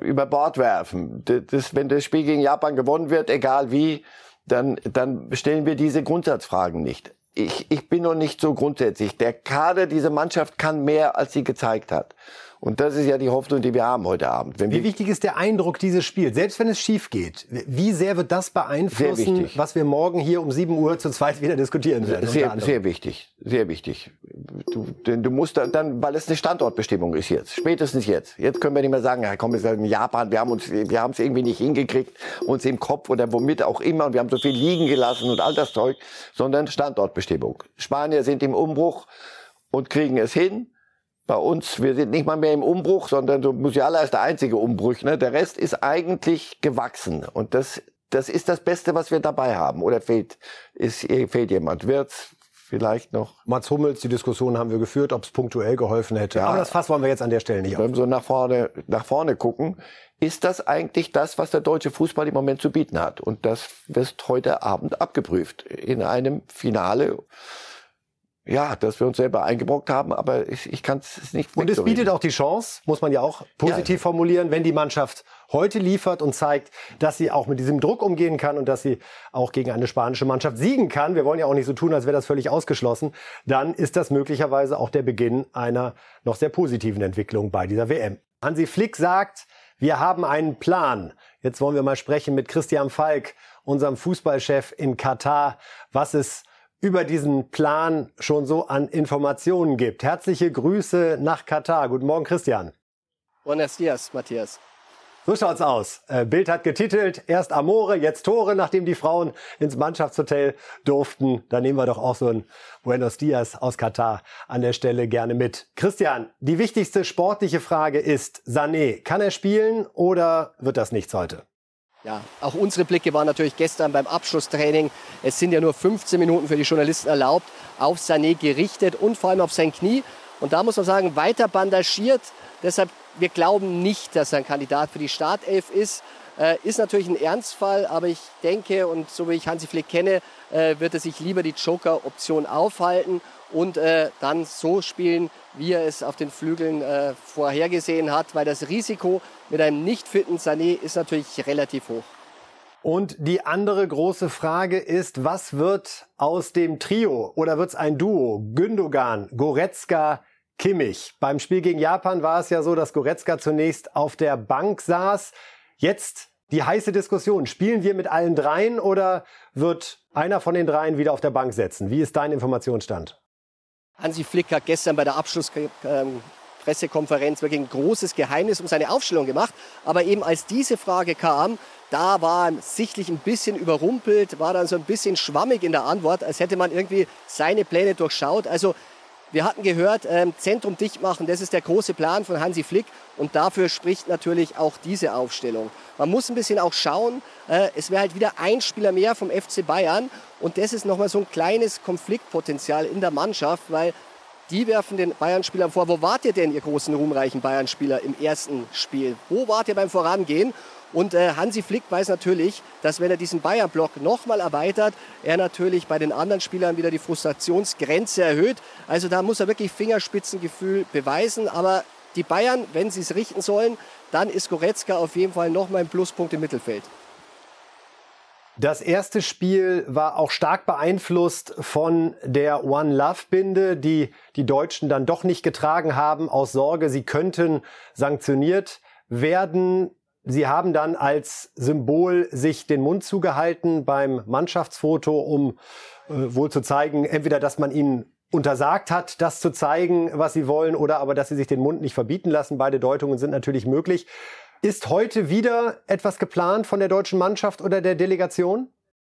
über Bord werfen. Das, wenn das Spiel gegen Japan gewonnen wird, egal wie, dann, dann stellen wir diese Grundsatzfragen nicht ich, ich bin noch nicht so grundsätzlich. Der Kader, diese Mannschaft kann mehr, als sie gezeigt hat. Und das ist ja die Hoffnung, die wir haben heute Abend. Wenn wie wichtig ist der Eindruck dieses Spiels, selbst wenn es schief geht? Wie sehr wird das beeinflussen, was wir morgen hier um 7 Uhr zu zweit wieder diskutieren werden? Sehr, sehr wichtig, sehr wichtig. Du, du musst dann, weil es eine Standortbestimmung ist jetzt, spätestens jetzt. Jetzt können wir nicht mehr sagen, ja, komm, sind in Japan, wir haben uns, wir haben es irgendwie nicht hingekriegt, uns im Kopf oder womit auch immer, und wir haben so viel liegen gelassen und all das Zeug, sondern Standortbestimmung. Spanier sind im Umbruch und kriegen es hin bei uns, wir sind nicht mal mehr im Umbruch, sondern so Musiala ist der einzige Umbruch. Ne? Der Rest ist eigentlich gewachsen. Und das, das ist das Beste, was wir dabei haben. Oder fehlt, ist, fehlt jemand? Wird's vielleicht noch? Mats Hummels, die Diskussion haben wir geführt, ob es punktuell geholfen hätte. Ja. Aber das Fass wollen wir jetzt an der Stelle nicht auf. Wenn wir so nach vorne, nach vorne gucken, ist das eigentlich das, was der deutsche Fußball im Moment zu bieten hat. Und das wird heute Abend abgeprüft in einem Finale ja, dass wir uns selber eingebrockt haben, aber ich, ich kann es nicht Und es bietet auch die Chance, muss man ja auch positiv ja. formulieren, wenn die Mannschaft heute liefert und zeigt, dass sie auch mit diesem Druck umgehen kann und dass sie auch gegen eine spanische Mannschaft siegen kann. Wir wollen ja auch nicht so tun, als wäre das völlig ausgeschlossen. Dann ist das möglicherweise auch der Beginn einer noch sehr positiven Entwicklung bei dieser WM. Hansi Flick sagt, wir haben einen Plan. Jetzt wollen wir mal sprechen mit Christian Falk, unserem Fußballchef in Katar, was es über diesen Plan schon so an Informationen gibt. Herzliche Grüße nach Katar. Guten Morgen, Christian. Buenos dias, Matthias. So schaut's aus. Äh, Bild hat getitelt, erst Amore, jetzt Tore, nachdem die Frauen ins Mannschaftshotel durften. Da nehmen wir doch auch so ein Buenos Dias aus Katar an der Stelle gerne mit. Christian, die wichtigste sportliche Frage ist, Sané, kann er spielen oder wird das nichts heute? Ja, auch unsere Blicke waren natürlich gestern beim Abschlusstraining, es sind ja nur 15 Minuten für die Journalisten erlaubt, auf Sané gerichtet und vor allem auf sein Knie. Und da muss man sagen, weiter bandagiert. Deshalb, wir glauben nicht, dass er ein Kandidat für die Startelf ist. Äh, ist natürlich ein Ernstfall, aber ich denke, und so wie ich Hansi Flick kenne, äh, wird er sich lieber die Joker-Option aufhalten und äh, dann so spielen, wie er es auf den Flügeln äh, vorhergesehen hat, weil das Risiko mit einem nicht fitten Sané ist natürlich relativ hoch. Und die andere große Frage ist, was wird aus dem Trio oder wird es ein Duo? Gündogan, Goretzka, Kimmich. Beim Spiel gegen Japan war es ja so, dass Goretzka zunächst auf der Bank saß. Jetzt die heiße Diskussion. Spielen wir mit allen dreien oder wird einer von den dreien wieder auf der Bank setzen? Wie ist dein Informationsstand? Hansi Flick hat gestern bei der Abschlusspressekonferenz wirklich ein großes Geheimnis um seine Aufstellung gemacht. Aber eben als diese Frage kam, da war er sichtlich ein bisschen überrumpelt, war dann so ein bisschen schwammig in der Antwort, als hätte man irgendwie seine Pläne durchschaut. Also wir hatten gehört, ähm, Zentrum dicht machen, das ist der große Plan von Hansi Flick und dafür spricht natürlich auch diese Aufstellung. Man muss ein bisschen auch schauen, äh, es wäre halt wieder ein Spieler mehr vom FC Bayern und das ist nochmal so ein kleines Konfliktpotenzial in der Mannschaft, weil die werfen den Bayern-Spielern vor, wo wart ihr denn, ihr großen, ruhmreichen Bayern-Spieler im ersten Spiel? Wo wart ihr beim Vorangehen? Und äh, Hansi Flick weiß natürlich, dass wenn er diesen Bayern-Block nochmal erweitert, er natürlich bei den anderen Spielern wieder die Frustrationsgrenze erhöht. Also da muss er wirklich Fingerspitzengefühl beweisen. Aber die Bayern, wenn sie es richten sollen, dann ist Goretzka auf jeden Fall nochmal ein Pluspunkt im Mittelfeld. Das erste Spiel war auch stark beeinflusst von der One Love Binde, die die Deutschen dann doch nicht getragen haben aus Sorge, sie könnten sanktioniert werden. Sie haben dann als Symbol sich den Mund zugehalten beim Mannschaftsfoto, um äh, wohl zu zeigen, entweder, dass man ihnen untersagt hat, das zu zeigen, was sie wollen, oder aber, dass sie sich den Mund nicht verbieten lassen. Beide Deutungen sind natürlich möglich. Ist heute wieder etwas geplant von der deutschen Mannschaft oder der Delegation?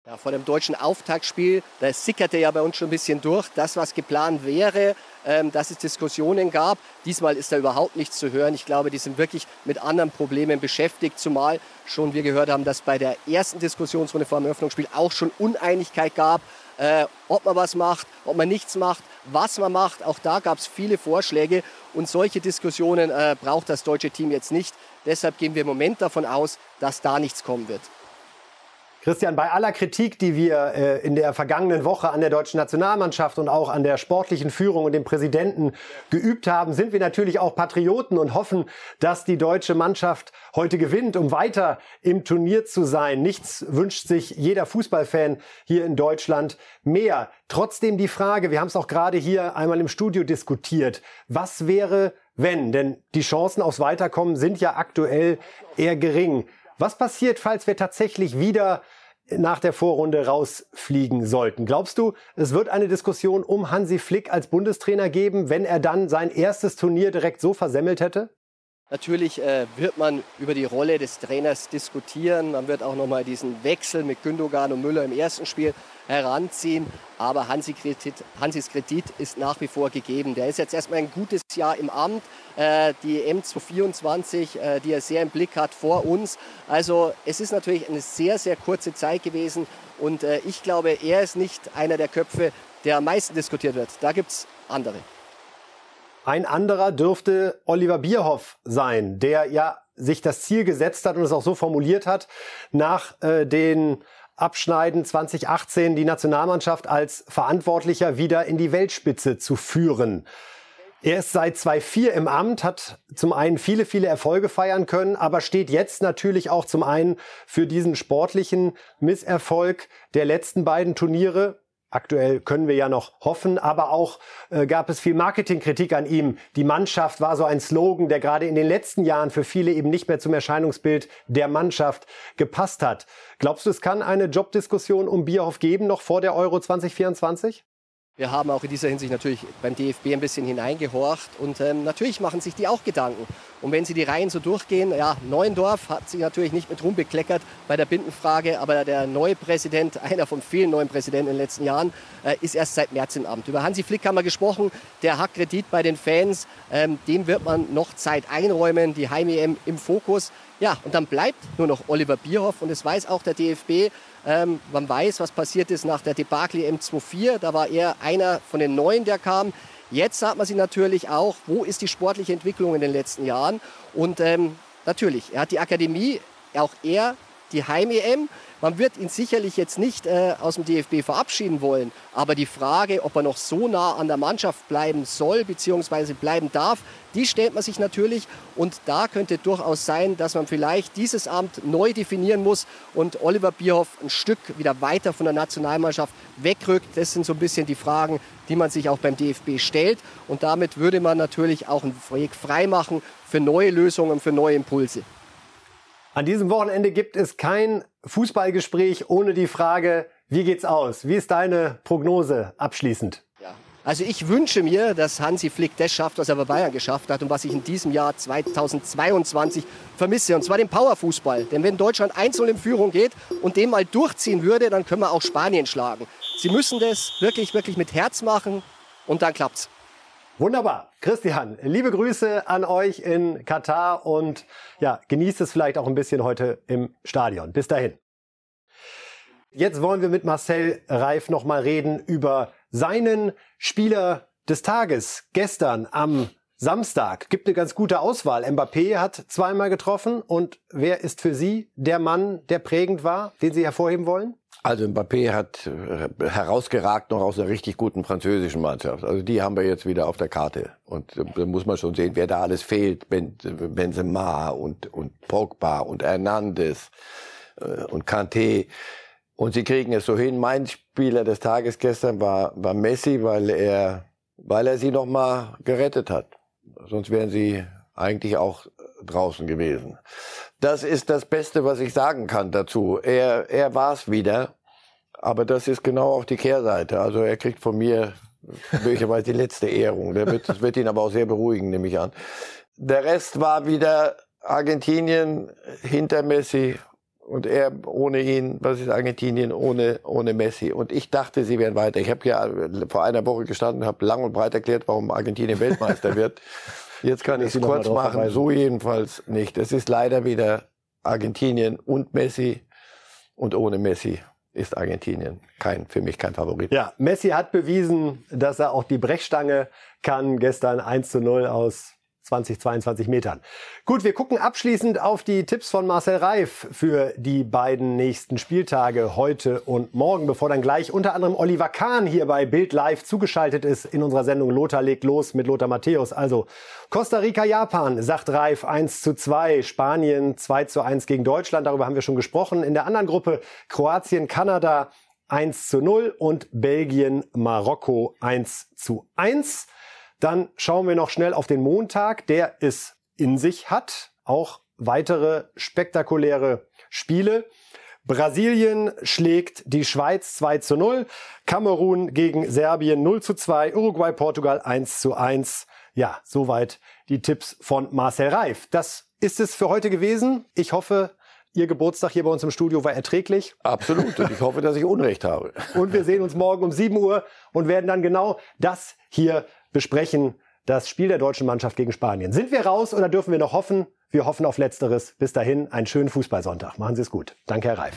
Ja, vor dem deutschen Auftaktspiel, da sickerte ja bei uns schon ein bisschen durch, das, was geplant wäre, ähm, dass es Diskussionen gab. Diesmal ist da überhaupt nichts zu hören. Ich glaube, die sind wirklich mit anderen Problemen beschäftigt, zumal schon wir gehört haben, dass bei der ersten Diskussionsrunde vor dem Eröffnungsspiel auch schon Uneinigkeit gab, äh, ob man was macht, ob man nichts macht, was man macht. Auch da gab es viele Vorschläge und solche Diskussionen äh, braucht das deutsche Team jetzt nicht. Deshalb gehen wir im Moment davon aus, dass da nichts kommen wird. Christian, bei aller Kritik, die wir äh, in der vergangenen Woche an der deutschen Nationalmannschaft und auch an der sportlichen Führung und dem Präsidenten geübt haben, sind wir natürlich auch Patrioten und hoffen, dass die deutsche Mannschaft heute gewinnt, um weiter im Turnier zu sein. Nichts wünscht sich jeder Fußballfan hier in Deutschland mehr. Trotzdem die Frage, wir haben es auch gerade hier einmal im Studio diskutiert, was wäre, wenn? Denn die Chancen aufs Weiterkommen sind ja aktuell eher gering. Was passiert, falls wir tatsächlich wieder nach der Vorrunde rausfliegen sollten? Glaubst du, es wird eine Diskussion um Hansi Flick als Bundestrainer geben, wenn er dann sein erstes Turnier direkt so versemmelt hätte? Natürlich äh, wird man über die Rolle des Trainers diskutieren. Man wird auch nochmal diesen Wechsel mit Gündogan und Müller im ersten Spiel heranziehen. Aber Hansi Kredit, Hansis Kredit ist nach wie vor gegeben. Der ist jetzt erstmal ein gutes Jahr im Amt. Äh, die M224, äh, die er sehr im Blick hat, vor uns. Also es ist natürlich eine sehr, sehr kurze Zeit gewesen. Und äh, ich glaube, er ist nicht einer der Köpfe, der am meisten diskutiert wird. Da gibt es andere. Ein anderer dürfte Oliver Bierhoff sein, der ja sich das Ziel gesetzt hat und es auch so formuliert hat, nach äh, den Abschneiden 2018 die Nationalmannschaft als Verantwortlicher wieder in die Weltspitze zu führen. Er ist seit 2004 im Amt, hat zum einen viele, viele Erfolge feiern können, aber steht jetzt natürlich auch zum einen für diesen sportlichen Misserfolg der letzten beiden Turniere Aktuell können wir ja noch hoffen, aber auch äh, gab es viel Marketingkritik an ihm. Die Mannschaft war so ein Slogan, der gerade in den letzten Jahren für viele eben nicht mehr zum Erscheinungsbild der Mannschaft gepasst hat. Glaubst du, es kann eine Jobdiskussion um Bierhoff geben, noch vor der Euro 2024? Wir haben auch in dieser Hinsicht natürlich beim DFB ein bisschen hineingehorcht und ähm, natürlich machen sich die auch Gedanken. Und wenn sie die Reihen so durchgehen, ja, Neuendorf hat sich natürlich nicht mit rumbekleckert bei der Bindenfrage, aber der neue Präsident, einer von vielen neuen Präsidenten in den letzten Jahren, äh, ist erst seit März im Amt. Über Hansi Flick haben wir gesprochen, der hat Kredit bei den Fans, ähm, dem wird man noch Zeit einräumen, die Heim-EM im Fokus. Ja, und dann bleibt nur noch Oliver Bierhoff und es weiß auch der DFB, ähm, man weiß, was passiert ist nach der Debakel M24. Da war er einer von den Neuen, der kam. Jetzt sagt man sich natürlich auch, wo ist die sportliche Entwicklung in den letzten Jahren? Und ähm, natürlich, er hat die Akademie, auch er die Heim-EM. Man wird ihn sicherlich jetzt nicht äh, aus dem DFB verabschieden wollen. Aber die Frage, ob er noch so nah an der Mannschaft bleiben soll bzw. bleiben darf, die stellt man sich natürlich. Und da könnte durchaus sein, dass man vielleicht dieses Amt neu definieren muss und Oliver Bierhoff ein Stück wieder weiter von der Nationalmannschaft wegrückt. Das sind so ein bisschen die Fragen, die man sich auch beim DFB stellt. Und damit würde man natürlich auch einen Weg freimachen für neue Lösungen, für neue Impulse. An diesem Wochenende gibt es kein Fußballgespräch ohne die Frage, wie geht's aus? Wie ist deine Prognose abschließend? Ja. Also ich wünsche mir, dass Hansi Flick das schafft, was er bei Bayern geschafft hat und was ich in diesem Jahr 2022 vermisse. Und zwar den Powerfußball. Denn wenn Deutschland einzeln in Führung geht und den mal durchziehen würde, dann können wir auch Spanien schlagen. Sie müssen das wirklich, wirklich mit Herz machen und dann klappt's. Wunderbar. Christian, liebe Grüße an euch in Katar und ja, genießt es vielleicht auch ein bisschen heute im Stadion. Bis dahin. Jetzt wollen wir mit Marcel Reif nochmal reden über seinen Spieler des Tages gestern am Samstag. Gibt eine ganz gute Auswahl. Mbappé hat zweimal getroffen und wer ist für Sie der Mann, der prägend war, den Sie hervorheben wollen? Also Mbappé hat äh, herausgeragt noch aus einer richtig guten französischen Mannschaft. Also die haben wir jetzt wieder auf der Karte. Und äh, da muss man schon sehen, wer da alles fehlt. Benzema und, und Pogba und Hernandez äh, und Kanté. Und sie kriegen es so hin. Mein Spieler des Tages gestern war, war Messi, weil er, weil er sie noch mal gerettet hat. Sonst wären sie eigentlich auch draußen gewesen. Das ist das Beste, was ich sagen kann dazu. Er, er war es wieder, aber das ist genau auch die Kehrseite. Also er kriegt von mir möglicherweise die letzte Ehrung. Der wird, das wird ihn aber auch sehr beruhigen, nehme ich an. Der Rest war wieder Argentinien hinter Messi und er ohne ihn, was ist Argentinien ohne, ohne Messi? Und ich dachte, sie wären weiter. Ich habe ja vor einer Woche gestanden, habe lang und breit erklärt, warum Argentinien Weltmeister wird. Jetzt kann ich es kurz machen, so jedenfalls nicht. Es ist leider wieder Argentinien und Messi und ohne Messi ist Argentinien kein, für mich kein Favorit. Ja, Messi hat bewiesen, dass er auch die Brechstange kann. Gestern 1 zu 0 aus 20, 22 Metern. Gut, wir gucken abschließend auf die Tipps von Marcel Reif für die beiden nächsten Spieltage heute und morgen, bevor dann gleich unter anderem Oliver Kahn hier bei Bild Live zugeschaltet ist in unserer Sendung Lothar legt los mit Lothar Matthäus. Also Costa Rica, Japan, sagt Reif 1 zu 2, Spanien 2 zu 1 gegen Deutschland, darüber haben wir schon gesprochen. In der anderen Gruppe Kroatien, Kanada 1 zu 0 und Belgien, Marokko 1 zu 1. Dann schauen wir noch schnell auf den Montag, der es in sich hat. Auch weitere spektakuläre Spiele. Brasilien schlägt die Schweiz 2 zu 0. Kamerun gegen Serbien 0 zu 2. Uruguay, Portugal 1 zu 1. Ja, soweit die Tipps von Marcel Reif. Das ist es für heute gewesen. Ich hoffe, Ihr Geburtstag hier bei uns im Studio war erträglich. Absolut. Und ich hoffe, dass ich Unrecht habe. Und wir sehen uns morgen um 7 Uhr und werden dann genau das hier besprechen. Das Spiel der deutschen Mannschaft gegen Spanien. Sind wir raus oder dürfen wir noch hoffen? Wir hoffen auf Letzteres. Bis dahin, einen schönen Fußballsonntag. Machen Sie es gut. Danke, Herr Reif.